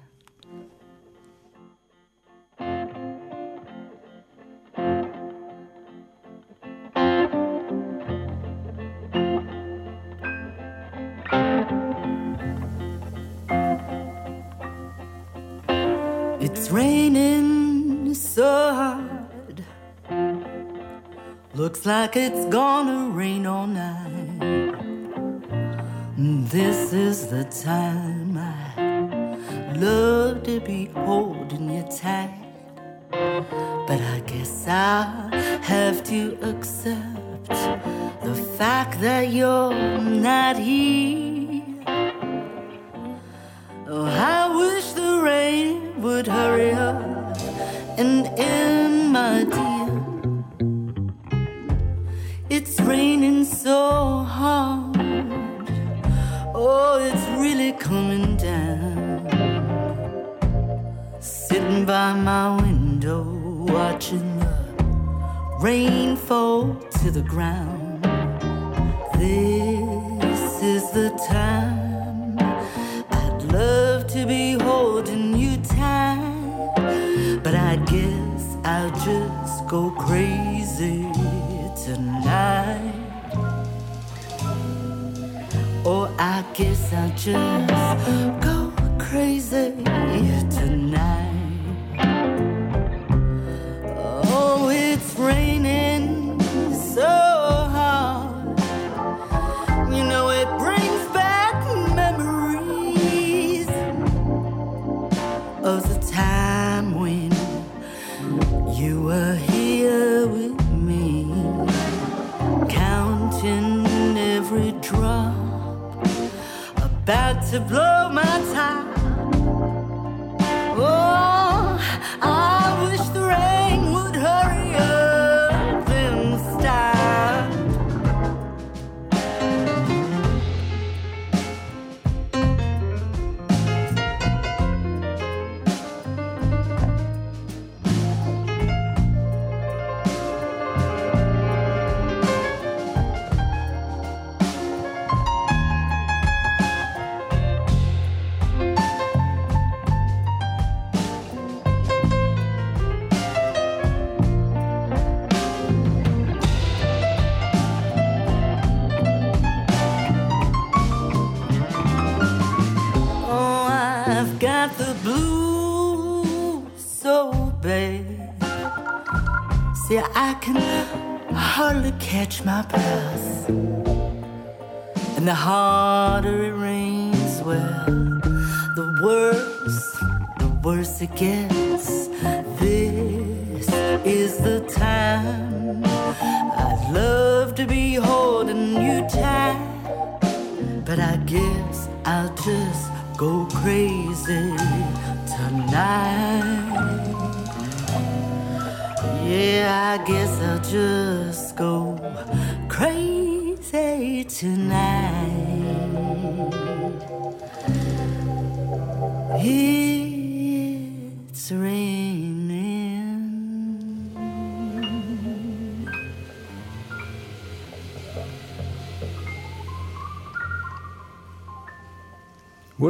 It's raining so hard. Looks like it's gonna rain all night. This is the time I love to be holding you tight. But I guess I'll have to accept the fact that you're not here.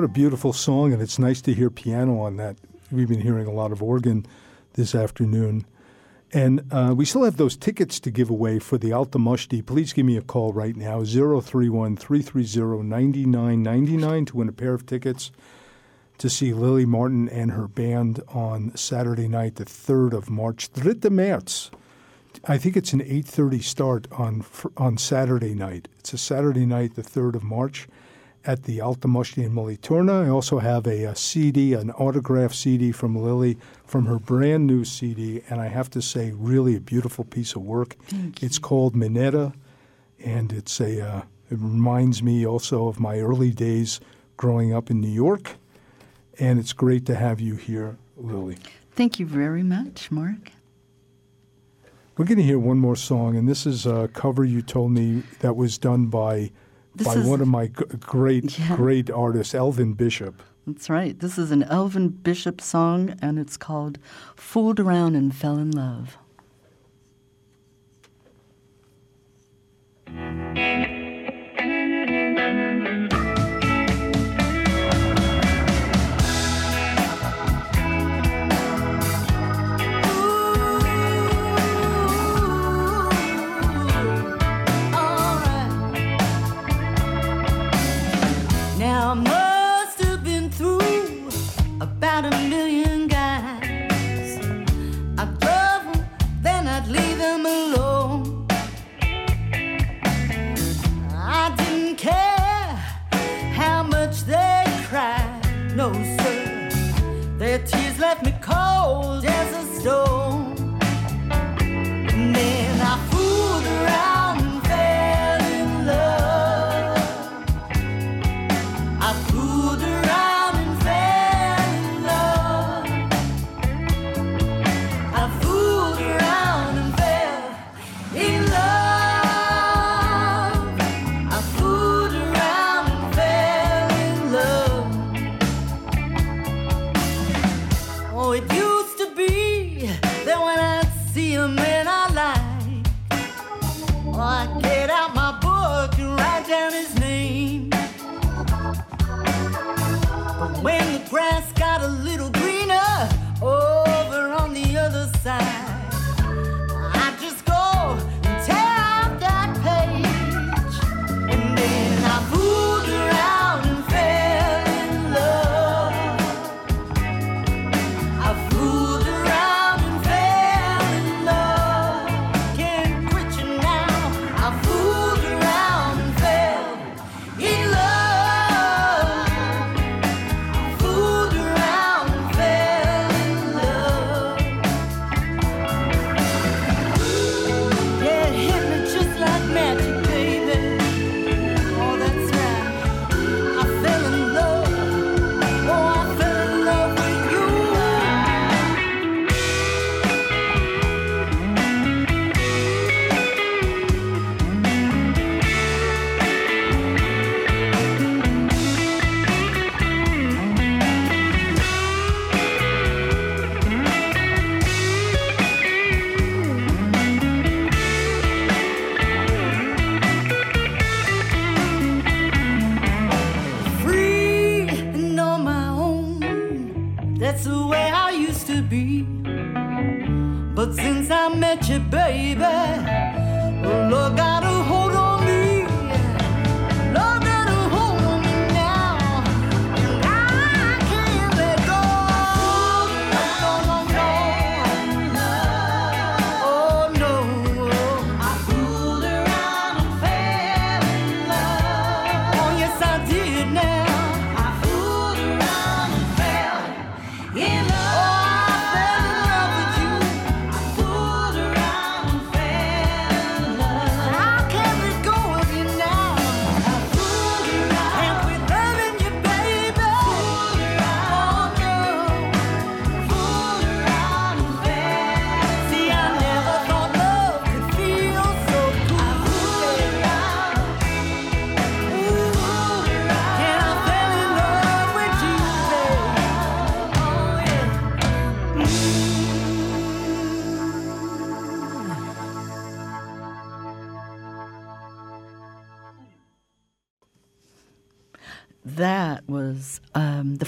A beautiful song, and it's nice to hear piano on that. We've been hearing a lot of organ this afternoon. And uh, we still have those tickets to give away for the Alte Moschti. Please give me a call right now, 031 330 9999 to win a pair of tickets to see Lily Martin and her band on Saturday night, the 3rd of March, 3 März. I think it's an 8.30 start on, on Saturday night. It's a Saturday night, the 3rd of March at the Alte Moschti in Mühlethurnen. I also have a, a CD, an autograph CD from Lily from her brand new CD, and I have to say, really a beautiful piece of work. It's called Minetta, and it's a uh, it reminds me also of my early days growing up in New York, and it's great to have you here, Lily. Thank you very much, Mark. We're going to hear one more song, and this is a cover you told me that was done by This by is- one of my great *laughs* Yeah. great artists, Elvin Bishop. That's right. This is an Elvin Bishop song, and it's called Fooled Around and Fell in Love.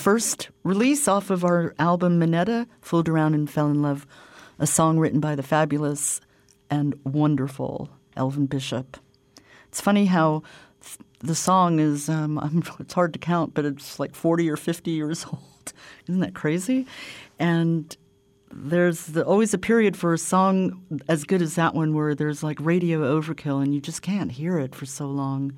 First release off of our album Minetta, Fooled Around and Fell in Love, a song written by the fabulous and wonderful Elvin Bishop. It's funny how th- the song is, um, *laughs* it's hard to count, but it's like 40 or 50 years *laughs* old. Isn't that crazy? And there's the, always a period for a song as good as that one where there's like radio overkill and you just can't hear it for so long.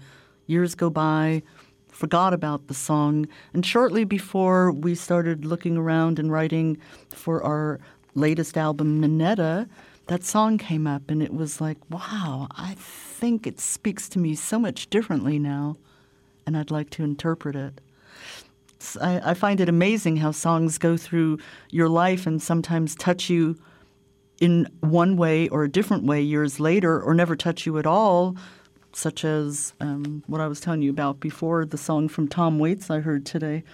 Years go by, forgot about the song, and shortly before we started looking around and writing for our latest album, Minetta, that song came up and it was like, wow, I think it speaks to me so much differently now, and I'd like to interpret it. I, I find it amazing how songs go through your life and sometimes touch you in one way or a different way years later, or never touch you at all, such as um, what I was telling you about before the song from Tom Waits I heard today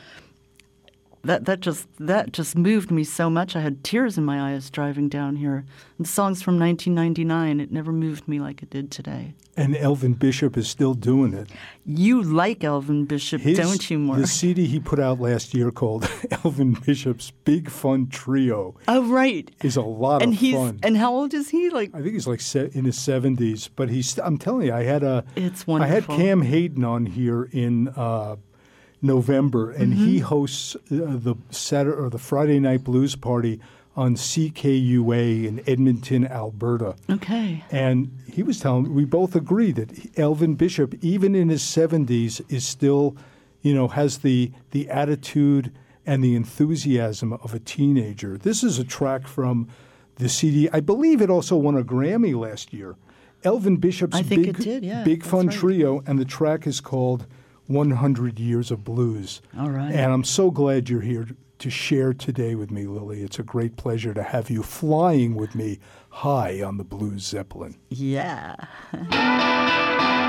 that that just that just moved me so much. I had tears in my eyes driving down here. And the song's from 1999. It never moved me like it did today. And Elvin Bishop is still doing it. You like Elvin Bishop, His- don't you, Mark? The CD he put out last year called *laughs* Elvin Bishop's Big Fun Trio oh, right. is a lot And of he's fun. and how old is he? Like I think he's like in his seventies, but he's. I'm telling you, I had a. It's wonderful. I had. Cam Hayden on here in uh, November, and Mm-hmm. he hosts uh, the Saturday or the Friday night blues party on CKUA in Edmonton, Alberta. okay. And he was telling we both agree that Elvin Bishop, even in his seventies, is still, you know, has the the attitude and the enthusiasm of a teenager. This is a track from the CD. I believe it also won a Grammy last year. Elvin Bishop's big, did, yeah, big fun right. trio, and the track is called 100 Years of Blues. All right. And I'm so glad you're here to share today with me, Lily. It's a great pleasure to have you flying with me high on the Blues Zeppelin. Yeah. *laughs*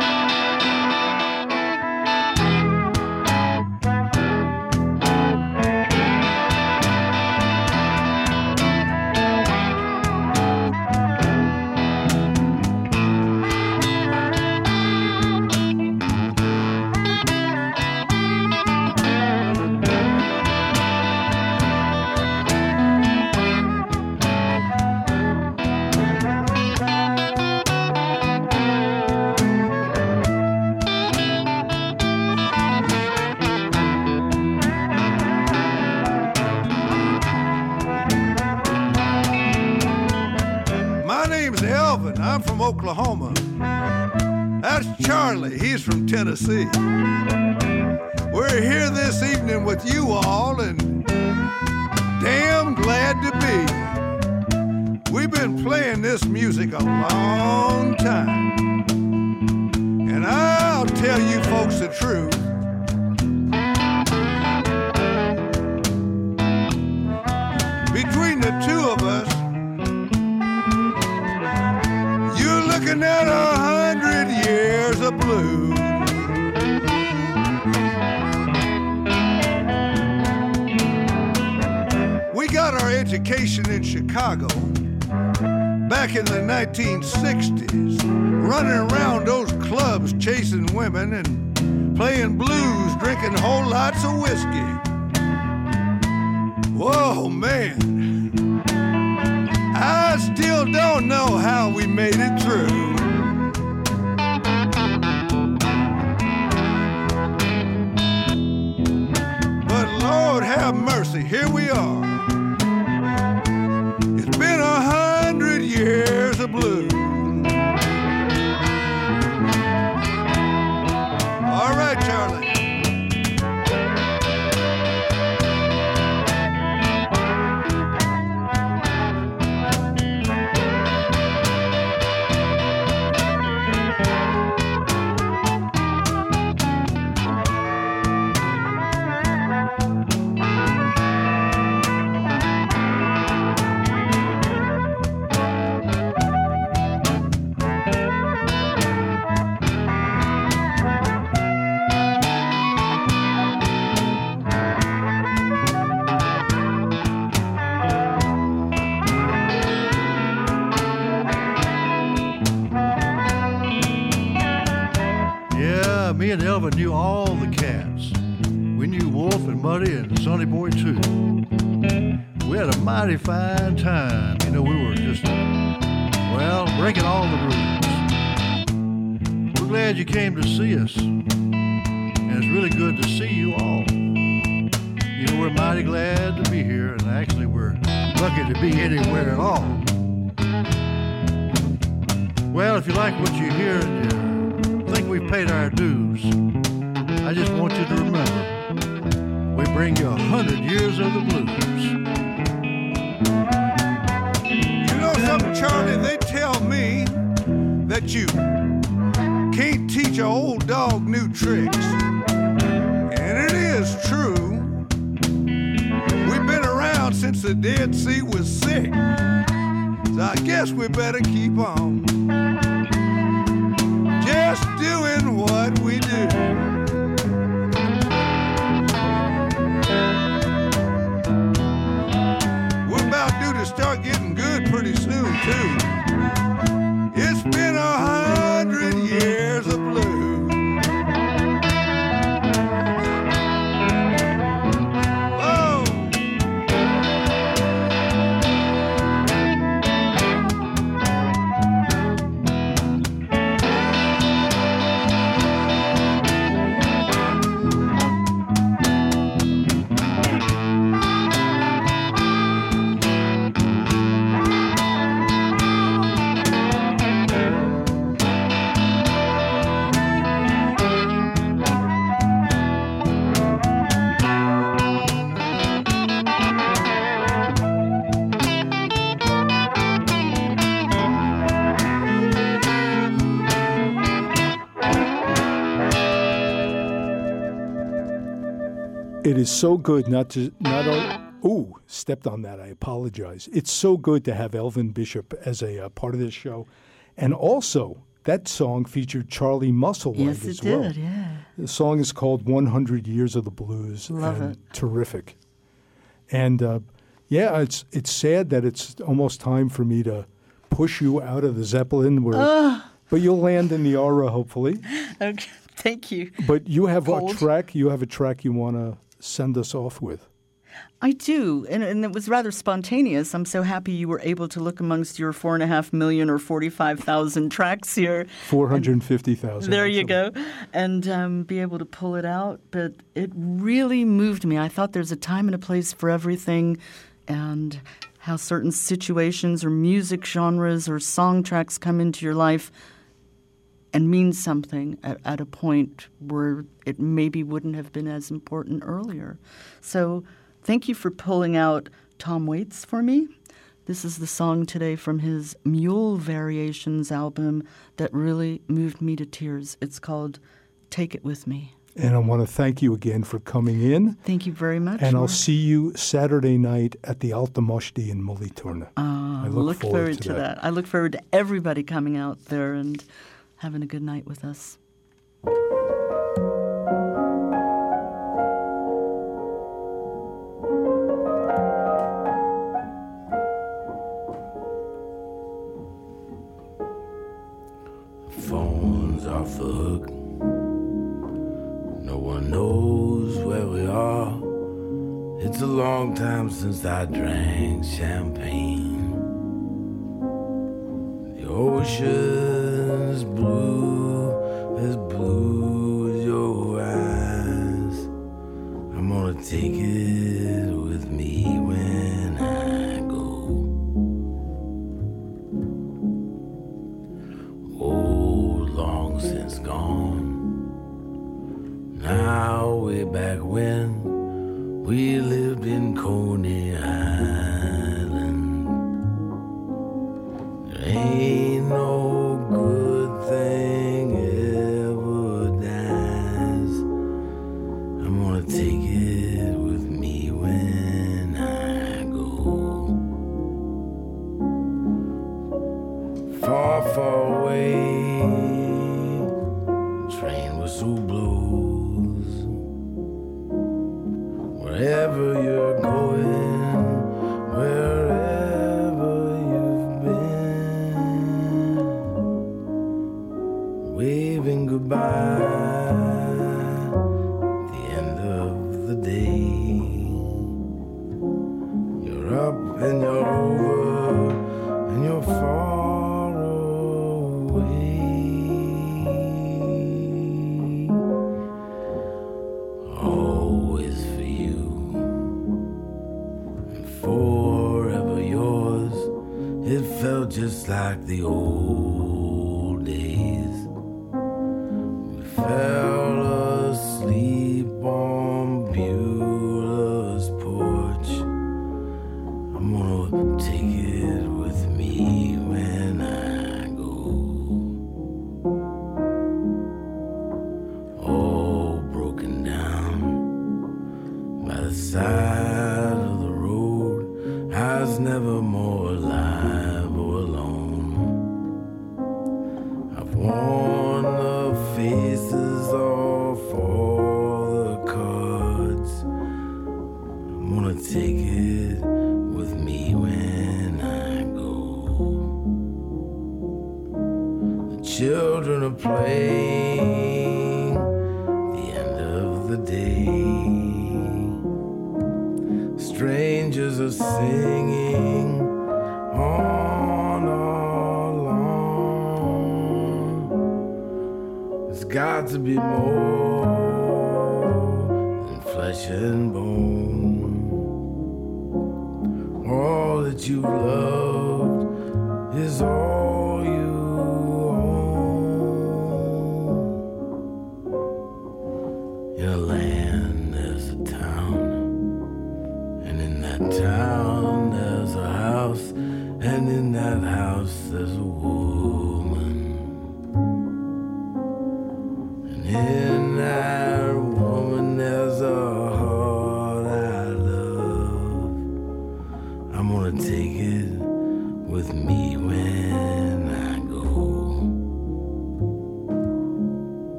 We're here this evening with you all and damn glad to be. We've been playing this music a long time. And I'll tell you folks the truth. Between the two of us, You're looking at a hundred years of blues. Education in Chicago back in the 1960s, running around those clubs chasing women and playing blues, drinking whole lots of whiskey. Whoa, man. I still don't know how we made it through. But Lord have mercy, here we are. It is so good not to not only. Ooh, stepped on that. I apologize. It's so good to have Elvin Bishop as a uh, part of this show, and also that song featured Charlie Musselwhite Yes, as it did. Yeah. The song is called 100 Years of the Blues. Love and it. Terrific. And uh, yeah, it's it's sad that it's almost time for me to push you out of the Zeppelin, where, but you'll land in the Aare hopefully. *laughs* Okay. Thank you. But you have Cold. a track. You have a track you want to send us off with. I do, and, and it was rather spontaneous. I'm so happy you were able to look amongst your four and a half million or forty-five thousand tracks here. Four hundred fifty thousand. There you go, and um, be able to pull it out. But it really moved me. I thought there's a time and a place for everything, and how certain situations or music genres or song tracks come into your life and mean something at, at a point where it maybe wouldn't have been as important earlier. So thank you for pulling out Tom Waits for me. This is the song today from his Mule Variations album that really moved me to tears. It's called Take It With Me. And I want to thank you again for coming in. Thank you very much. And I'll see you Saturday night at the Alte Moschti in Mühlethurnen. Ah, I look, forward, to that. I look forward to everybody coming out there and having a good night with us. Phone's off the hook. No one knows where we are. It's a long time since I drank champagne. The ocean's blue, as blue as your eyes. I'm gonna take it with me when I go. Oh, long since gone. Now, way back when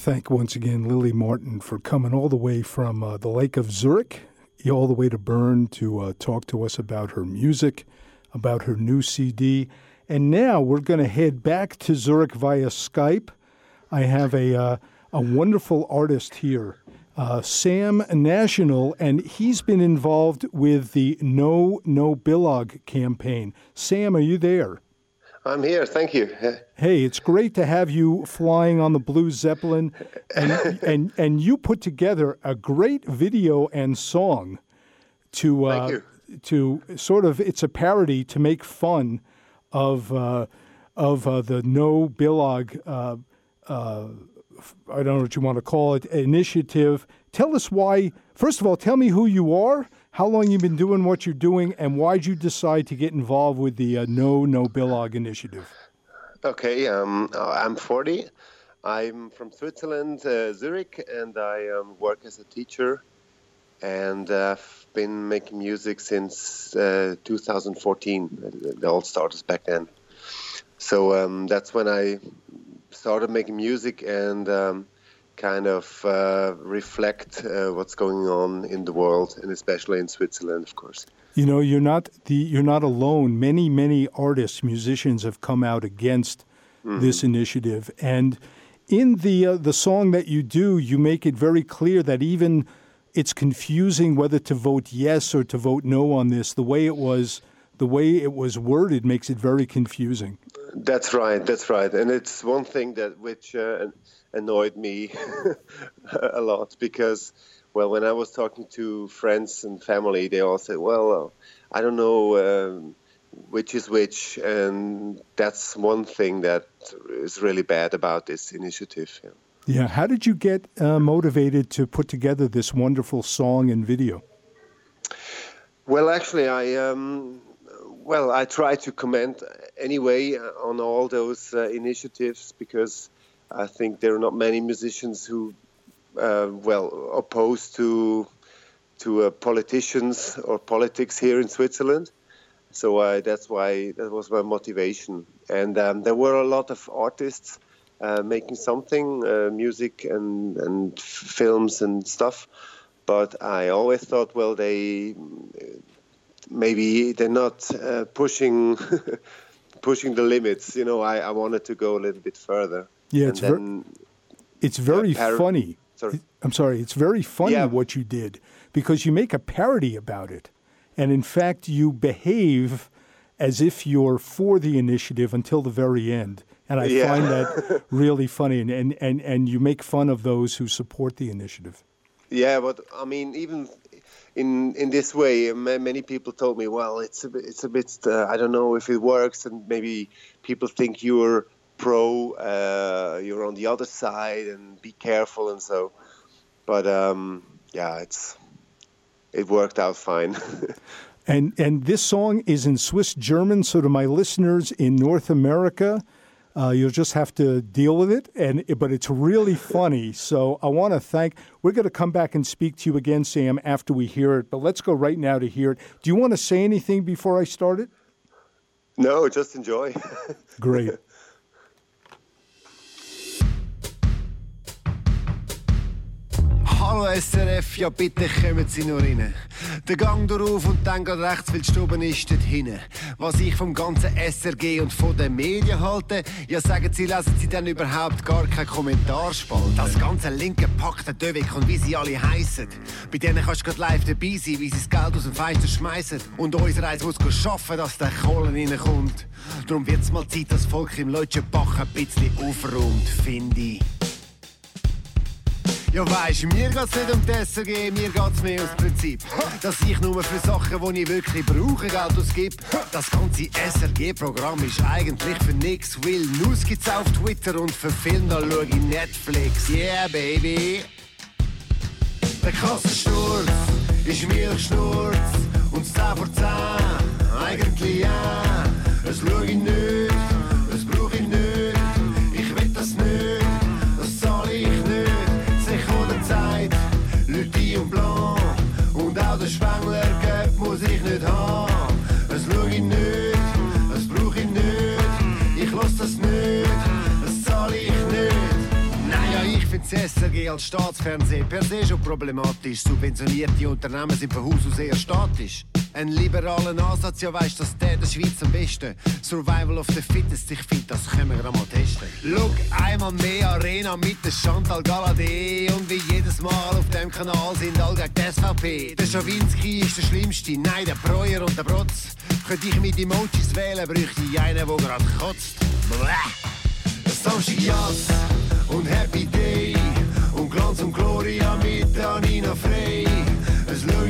thank once again Lily Martin for coming all the way from uh, the Lake of Zurich, all the way to Bern to uh, talk to us about her music, about her new CD. And now we're going to head back to Zurich via Skype. I have a, uh, a wonderful artist here, uh, Sam National, and he's been involved with the No No Billag campaign. Sam, are you there? I'm here. Thank you. Hey, it's great to have you flying on the Blue Zeppelin, and *laughs* and and you put together a great video and song to uh, to sort of it's a parody to make fun of uh, of uh, the No Billag. Uh, uh, I don't know what you want to call it initiative. Tell us why. First of all, tell me who you are, how long you've been doing what you're doing, and why'd you decide to get involved with the uh, No No Billag initiative. Okay, um, uh, I'm 40. I'm from Switzerland, uh, Zurich, and I um, work as a teacher. And uh, I've been making music since uh, 2014. It all started back then. So um, that's when I started making music and um, kind of uh, reflect uh, what's going on in the world, and especially in Switzerland, of course. You know, you're not the you're not alone. Many many artists, musicians have come out against this initiative, and in the uh, the song that you do, you make it very clear that even it's confusing whether to vote yes or to vote no on this. The way it was the way it was worded makes it very confusing. That's right. That's right. And it's one thing that which uh, annoyed me *laughs* a lot because, well, when I was talking to friends and family, they all said, "Well, uh, I don't know um, which is which," and that's one thing that is really bad about this initiative. Yeah. Yeah. How did you get uh, motivated to put together this wonderful song and video? Well, actually, I um, well, I try to comment anyway on all those uh, initiatives because I think there are not many musicians who, uh, well, opposed to to uh, politicians or politics here in Switzerland. So uh, that's why that was my motivation. and um, there were a lot of artists uh, making something, uh, music and and films and stuff. But I always thought, well, they maybe they're not uh, pushing *laughs* pushing the limits. You know, I, I wanted to go a little bit further. Yeah, it's ver- It's very par- funny. Sorry. I'm sorry. It's very funny Yeah. what you did because you make a parody about it, and in fact, you behave as if you're for the initiative until the very end. And I Yeah. find that *laughs* really funny, and, and, and, and you make fun of those who support the initiative. Yeah, but I mean, even in in this way, many people told me, well, it's a bit, it's a bit, uh, I don't know if it works, and maybe people think you're pro, uh, you're on the other side, and be careful, and so. But um, yeah, it's it worked out fine. *laughs* And and this song is in Swiss German. So to my listeners in North America, uh, you'll just have to deal with it. And but it's really *laughs* funny. So I want to thank. We're going to come back and speak to you again, Sam, after we hear it. But let's go right now to hear it. Do you want to say anything before I start it? no, just enjoy. *laughs* Great. Hallo SRF, ja bitte kommen Sie nur rein. Der Gang darauf und dann geht rechts, weil die Stube ist dort hinten. Was ich vom ganzen SRG und von den Medien halte, ja sagen Sie, lesen Sie dann überhaupt gar keinen Kommentarspalte. Das ganze linke Pack, der Dövik und wie sie alle heissen. Bei denen kannst du gerade live dabei sein, wie sie das Geld aus dem Fenster schmeißen. Und unser eins muss schaffen, dass der Kohlen reinkommt. Darum wird's mal Zeit, dass das Volk im Leutschen Bach ein bisschen aufräumt, finde ich. Ja weisst, mir geht's nicht um die SRG, mir geht's mehr ums Prinzip. Dass ich nur für Sachen, die ich wirklich brauche, Geld ausgib. Das ganze SRG-Programm ist eigentlich für nix, weil News gibt's auf Twitter und für Film da schau ich Netflix. Yeah, baby. Der Kassensturz ist Milchschnurz und 10 vor 10. Eigentlich ja, das schau ich nicht, SRG als Staatsfernsehen per se schon problematisch. Subventionierte Unternehmen sind von Haus aus eher statisch. Ein liberalen Ansatz, ja weisst, dass der der Schweiz am besten. Survival of the Fittest, ich find, das können wir mal testen. Look, einmal mehr Arena mit der Chantal Galadé. Und wie jedes Mal auf dem Kanal sind all gegen die SVP. Der Schawinski ist der Schlimmste, nein, der Breuer und der Brotz. Könnte ich mit Emojis wählen, bräuchte ich einen, der gerade kotzt. Bleh. Samstag Jazz und Happy Day Glanz und Gloria mit Anina Frey. Es schau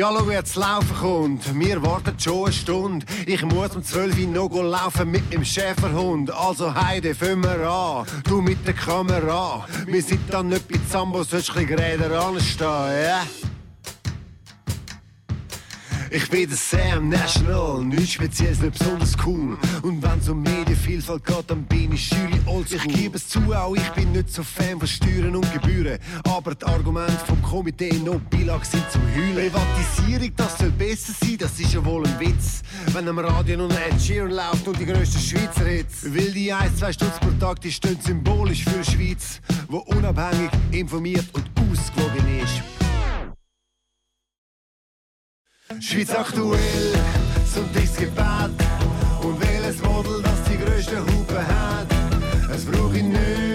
Ja, schau, jetzt laufen kommt. Wir warten schon eine Stunde. Ich muss um 12 Uhr noch laufen mit dem Schäferhund. Also heide, fangen wir an. Du mit der Kamera. Wir sind dann nicht bei Zambo, sollst ein bisschen anstehen, ja? Ich bin der Sam National, nichts Spezielles, nicht besonders cool. Und wenn's um Medienvielfalt geht, dann bin ich Schüler oldschool. Ich gebe es zu, auch ich bin nicht so Fan von Steuern und Gebühren. Aber die Argumente vom Komitee noch Beilage sind zum Heulen. Privatisierung, das soll besser sein, das ist ja wohl ein Witz. Wenn am Radio nur Ed Sheeran läuft und die grössten Schweizer Hits. Weil die 1, 2 Stutz pro Tag, die stehen symbolisch für die Schweiz, wo unabhängig, informiert und ausgewogen Schweiz aktuell, Sonntagsgebet und welches Model, das die grösste Hupe hat. Es brauch ich nicht,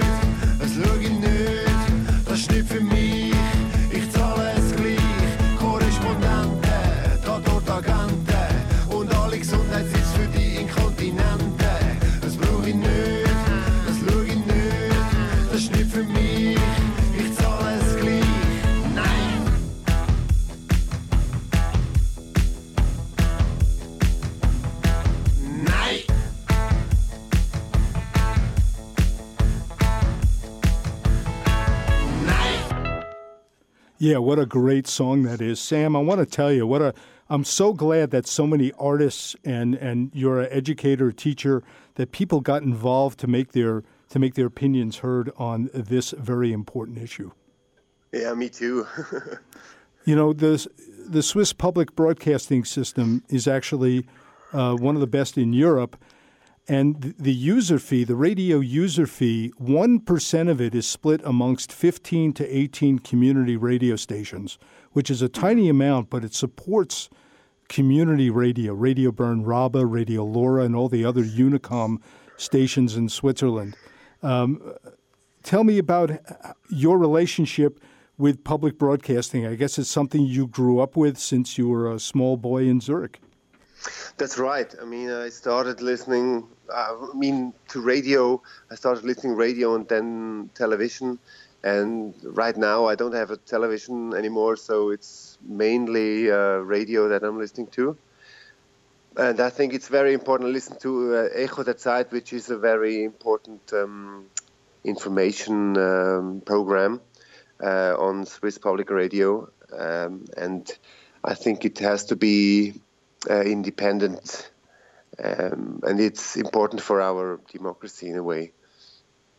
Yeah, what a great song that is. Sam, I want to tell you what a I'm so glad that so many artists and and you're an educator, teacher, that people got involved to make their to make their opinions heard on this very important issue. Yeah, me too. *laughs* you know, the the Swiss public broadcasting system is actually uh, one of the best in Europe. And the user fee, the radio user fee, 1% of it is split amongst 15 to 18 community radio stations, which is a tiny amount, but it supports community radio, Radio Bern RaBe, Radio LoRa, and all the other UNIKOM stations in Switzerland. Um, tell me about your relationship with public broadcasting. I guess it's something you grew up with since you were a small boy in Zurich. That's right. I mean, I started listening. Uh, I mean, to radio. I started listening radio and then television. And right now, I don't have a television anymore, so it's mainly uh, radio that I'm listening to. And I think it's very important to listen to uh, Echo der Zeit, which is a very important um, information um, program uh, on Swiss Public Radio. Um, and I think it has to be uh, independent, um, and it's important for our democracy in a way.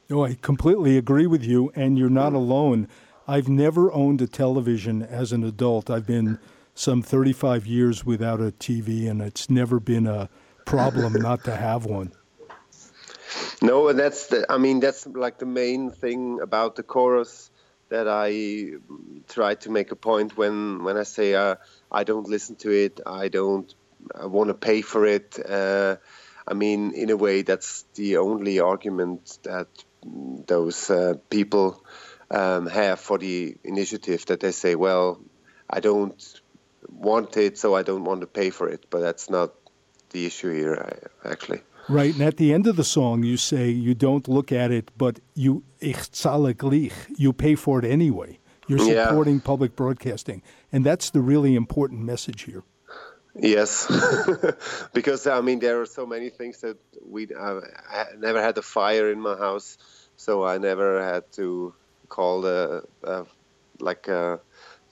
No, I completely agree with you, and you're not alone. I've never owned a television as an adult. I've been some 35 years without a TV, and it's never been a problem *laughs* not to have one. No, and that's the, I mean, that's like the main thing about the chorus that I try to make a point when, when I say uh, I don't listen to it, I don't I want to pay for it. Uh, I mean, in a way, that's the only argument that those uh, people um, have for the initiative that they say, well, I don't want it, so I don't want to pay for it. But that's not the issue here, actually. Right, and at the end of the song, you say you don't look at it, but you ich zahle gleich. You pay for it anyway. You're supporting yeah. public broadcasting, and that's the really important message here. Yes, *laughs* because I mean there are so many things that we uh, I never had a fire in my house, so I never had to call the uh, like uh,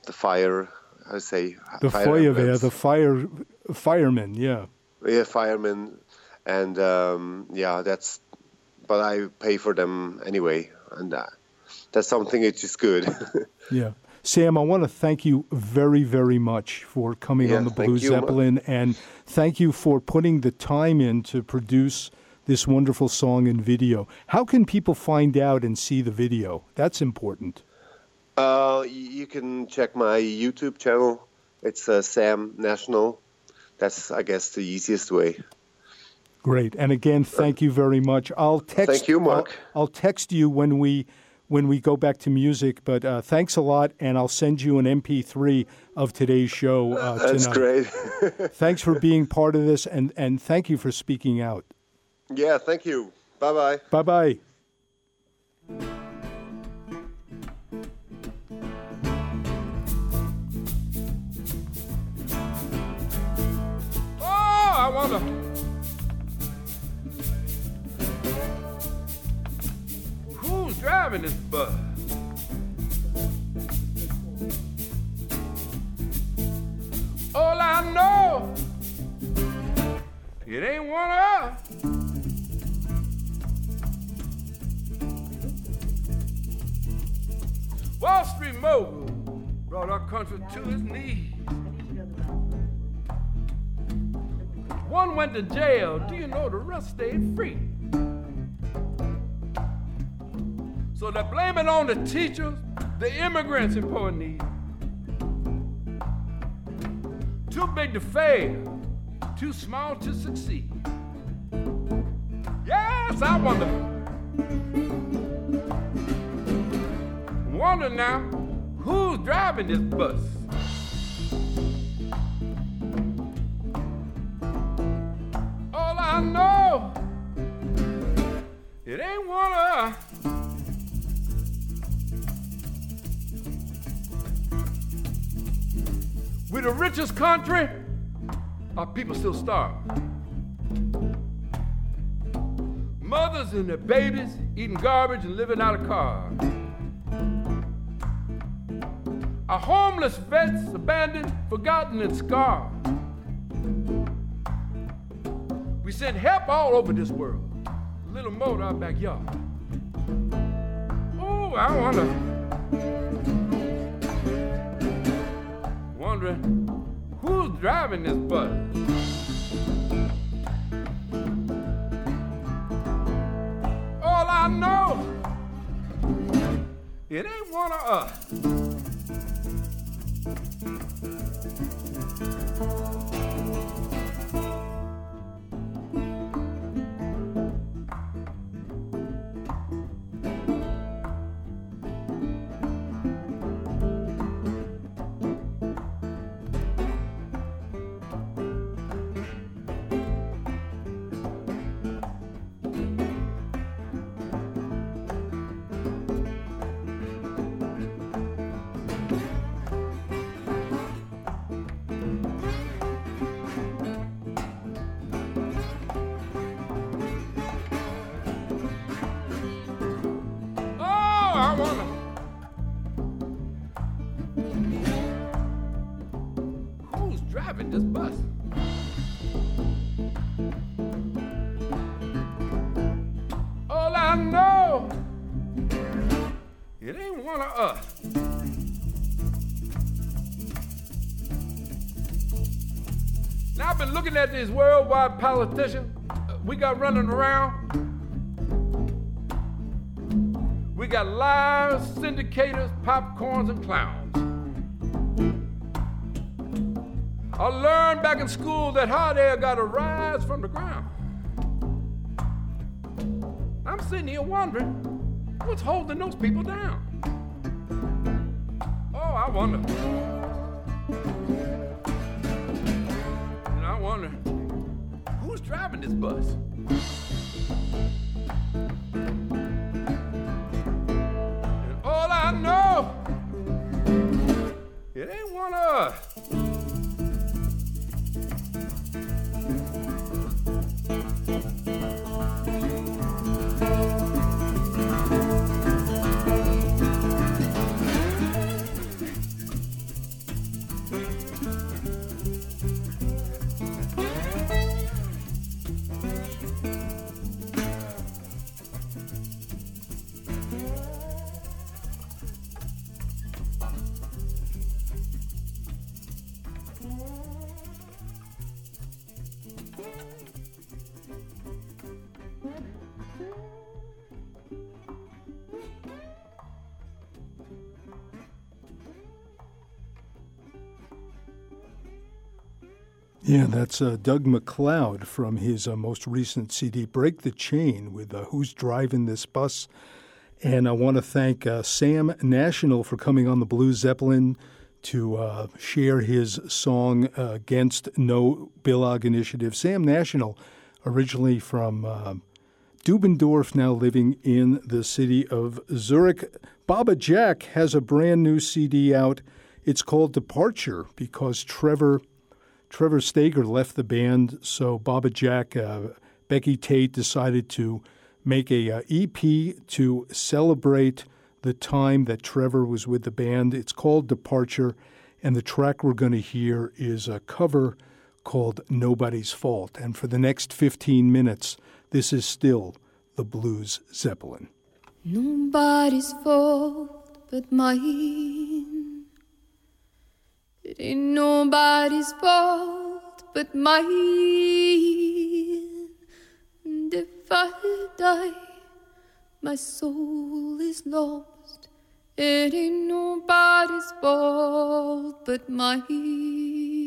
the fire. I say the fire, the fire firemen. Yeah, yeah, firemen, and um, yeah, that's. But I pay for them anyway, and uh, that's something which is good. *laughs* yeah. Sam, I want to thank you very, very much for coming yeah, on the Blue Zeppelin, and thank you for putting the time in to produce this wonderful song and video. How can people find out and see the video? That's important. Uh, you can check my YouTube channel. It's uh, Sam National. That's, I guess, the easiest way. Great. And again, thank you very much. I'll text. Thank you, Mark. I'll, I'll text you when we when we go back to music. But uh, thanks a lot, and I'll send you an MP3 of today's show uh, That's great. *laughs* thanks for being part of this, and, and thank you for speaking out. Yeah, thank you. Bye bye. Bye bye. Oh, I wonder. Driving this bus. All I know, it ain't one of us. Wall Street mogul brought our country to its knees. One went to jail. Do you know the rest stayed free? So they blame it on the teachers, the immigrants in Port Neal. Too big to fail, too small to succeed. Yes, I wonder. Wonder now, who's driving this bus? All I know, it ain't one of We're the richest country, our people still starve. Mothers and their babies eating garbage and living out of cars. Our homeless vets, abandoned, forgotten, and scarred. We send help all over this world, a little more to our backyard. Oh, I wonder, wondering who's driving this bus? All I know, it ain't one of us. Worldwide politicians uh, we got running around. We got liars, syndicators, popcorns, and clowns. I learned back in school that hot air got to rise from the ground. I'm sitting here wondering what's holding those people down. Oh, I wonder driving this bus? Yeah, that's uh, Doug MacLeod from his uh, most recent CD, Break the Chain, with uh, Who's Driving This Bus. And I want to thank uh, Sam National for coming on the Blue Zeppelin to uh, share his song uh, against No Billag Initiative. Sam National, originally from Dubendorf, now living in the city of Zurich. Baba Jack has a brand new CD out. It's called Departure because Trevor Trevor Steger left the band, so Baba Jack, uh, Becky Tate decided to make a uh, EP to celebrate the time that Trevor was with the band. It's called Departure, and the track we're going to hear is a cover called Nobody's Fault. And for the next 15 minutes, this is still the Blues Zeppelin. Nobody's fault but mine. It ain't nobody's fault but mine. And if I die, my soul is lost. It ain't nobody's fault but mine.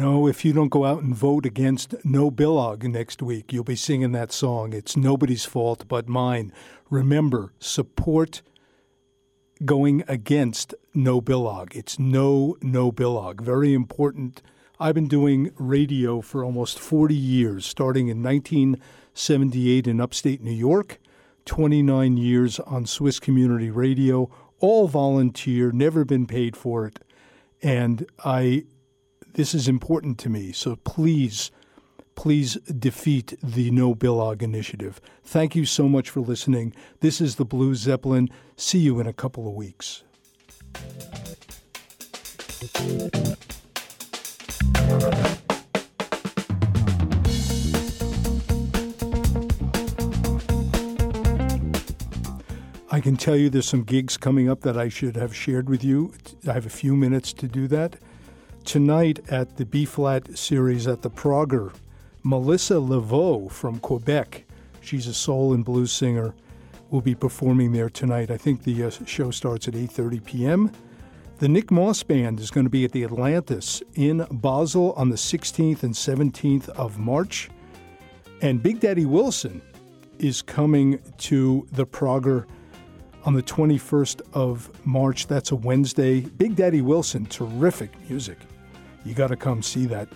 Know, if you don't go out and vote against No Billag next week, you'll be singing that song. It's nobody's fault but mine. Remember, support going against No Billag. It's no No Billag. Very important. I've been doing radio for almost 40 years, starting in 1978 in upstate New York, 29 years on Swiss Community Radio, all volunteer, never been paid for it. And I this is important to me. So please, please defeat the No Billag initiative. Thank you so much for listening. This is the Blue Zeppelin. See you in a couple of weeks. I can tell you there's some gigs coming up that I should have shared with you. I have a few minutes to do that. Tonight at the B flat series at the Prager, Melissa Laveaux from Quebec, she's a soul and blues singer, will be performing there tonight. I think the uh, show starts at 8:30 p.m. The Nick Moss Band is going to be at the Atlantis in Basel on the 16th and 17th of March. And Big Daddy Wilson is coming to the Prager on the 21st of March. That's a Wednesday. Big Daddy Wilson, terrific music. You got to come see that.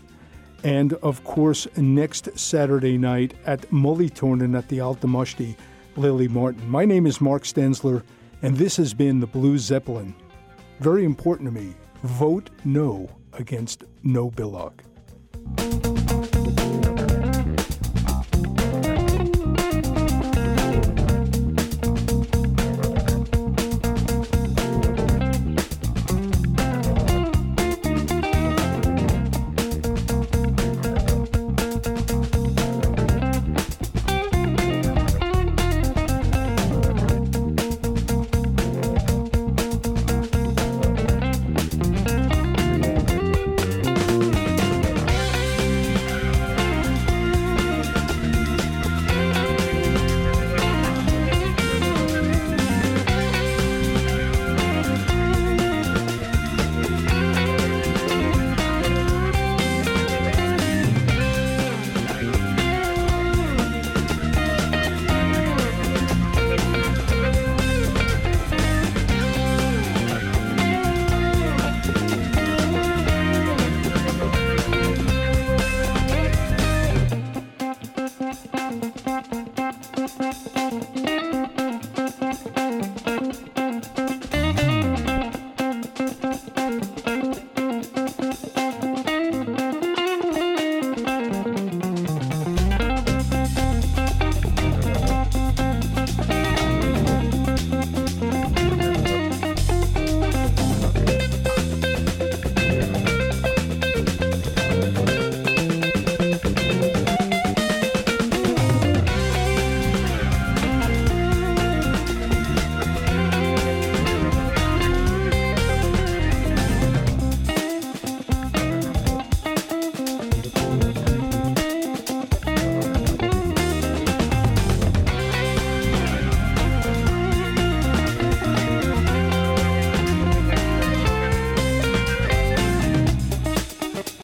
And of course, next Saturday night at Mühlethurnen at the Alte Moschti, Lily Martin. My name is Mark Stensler, and this has been the Blue Zeppelin. Very important to me. Vote no against No Billag.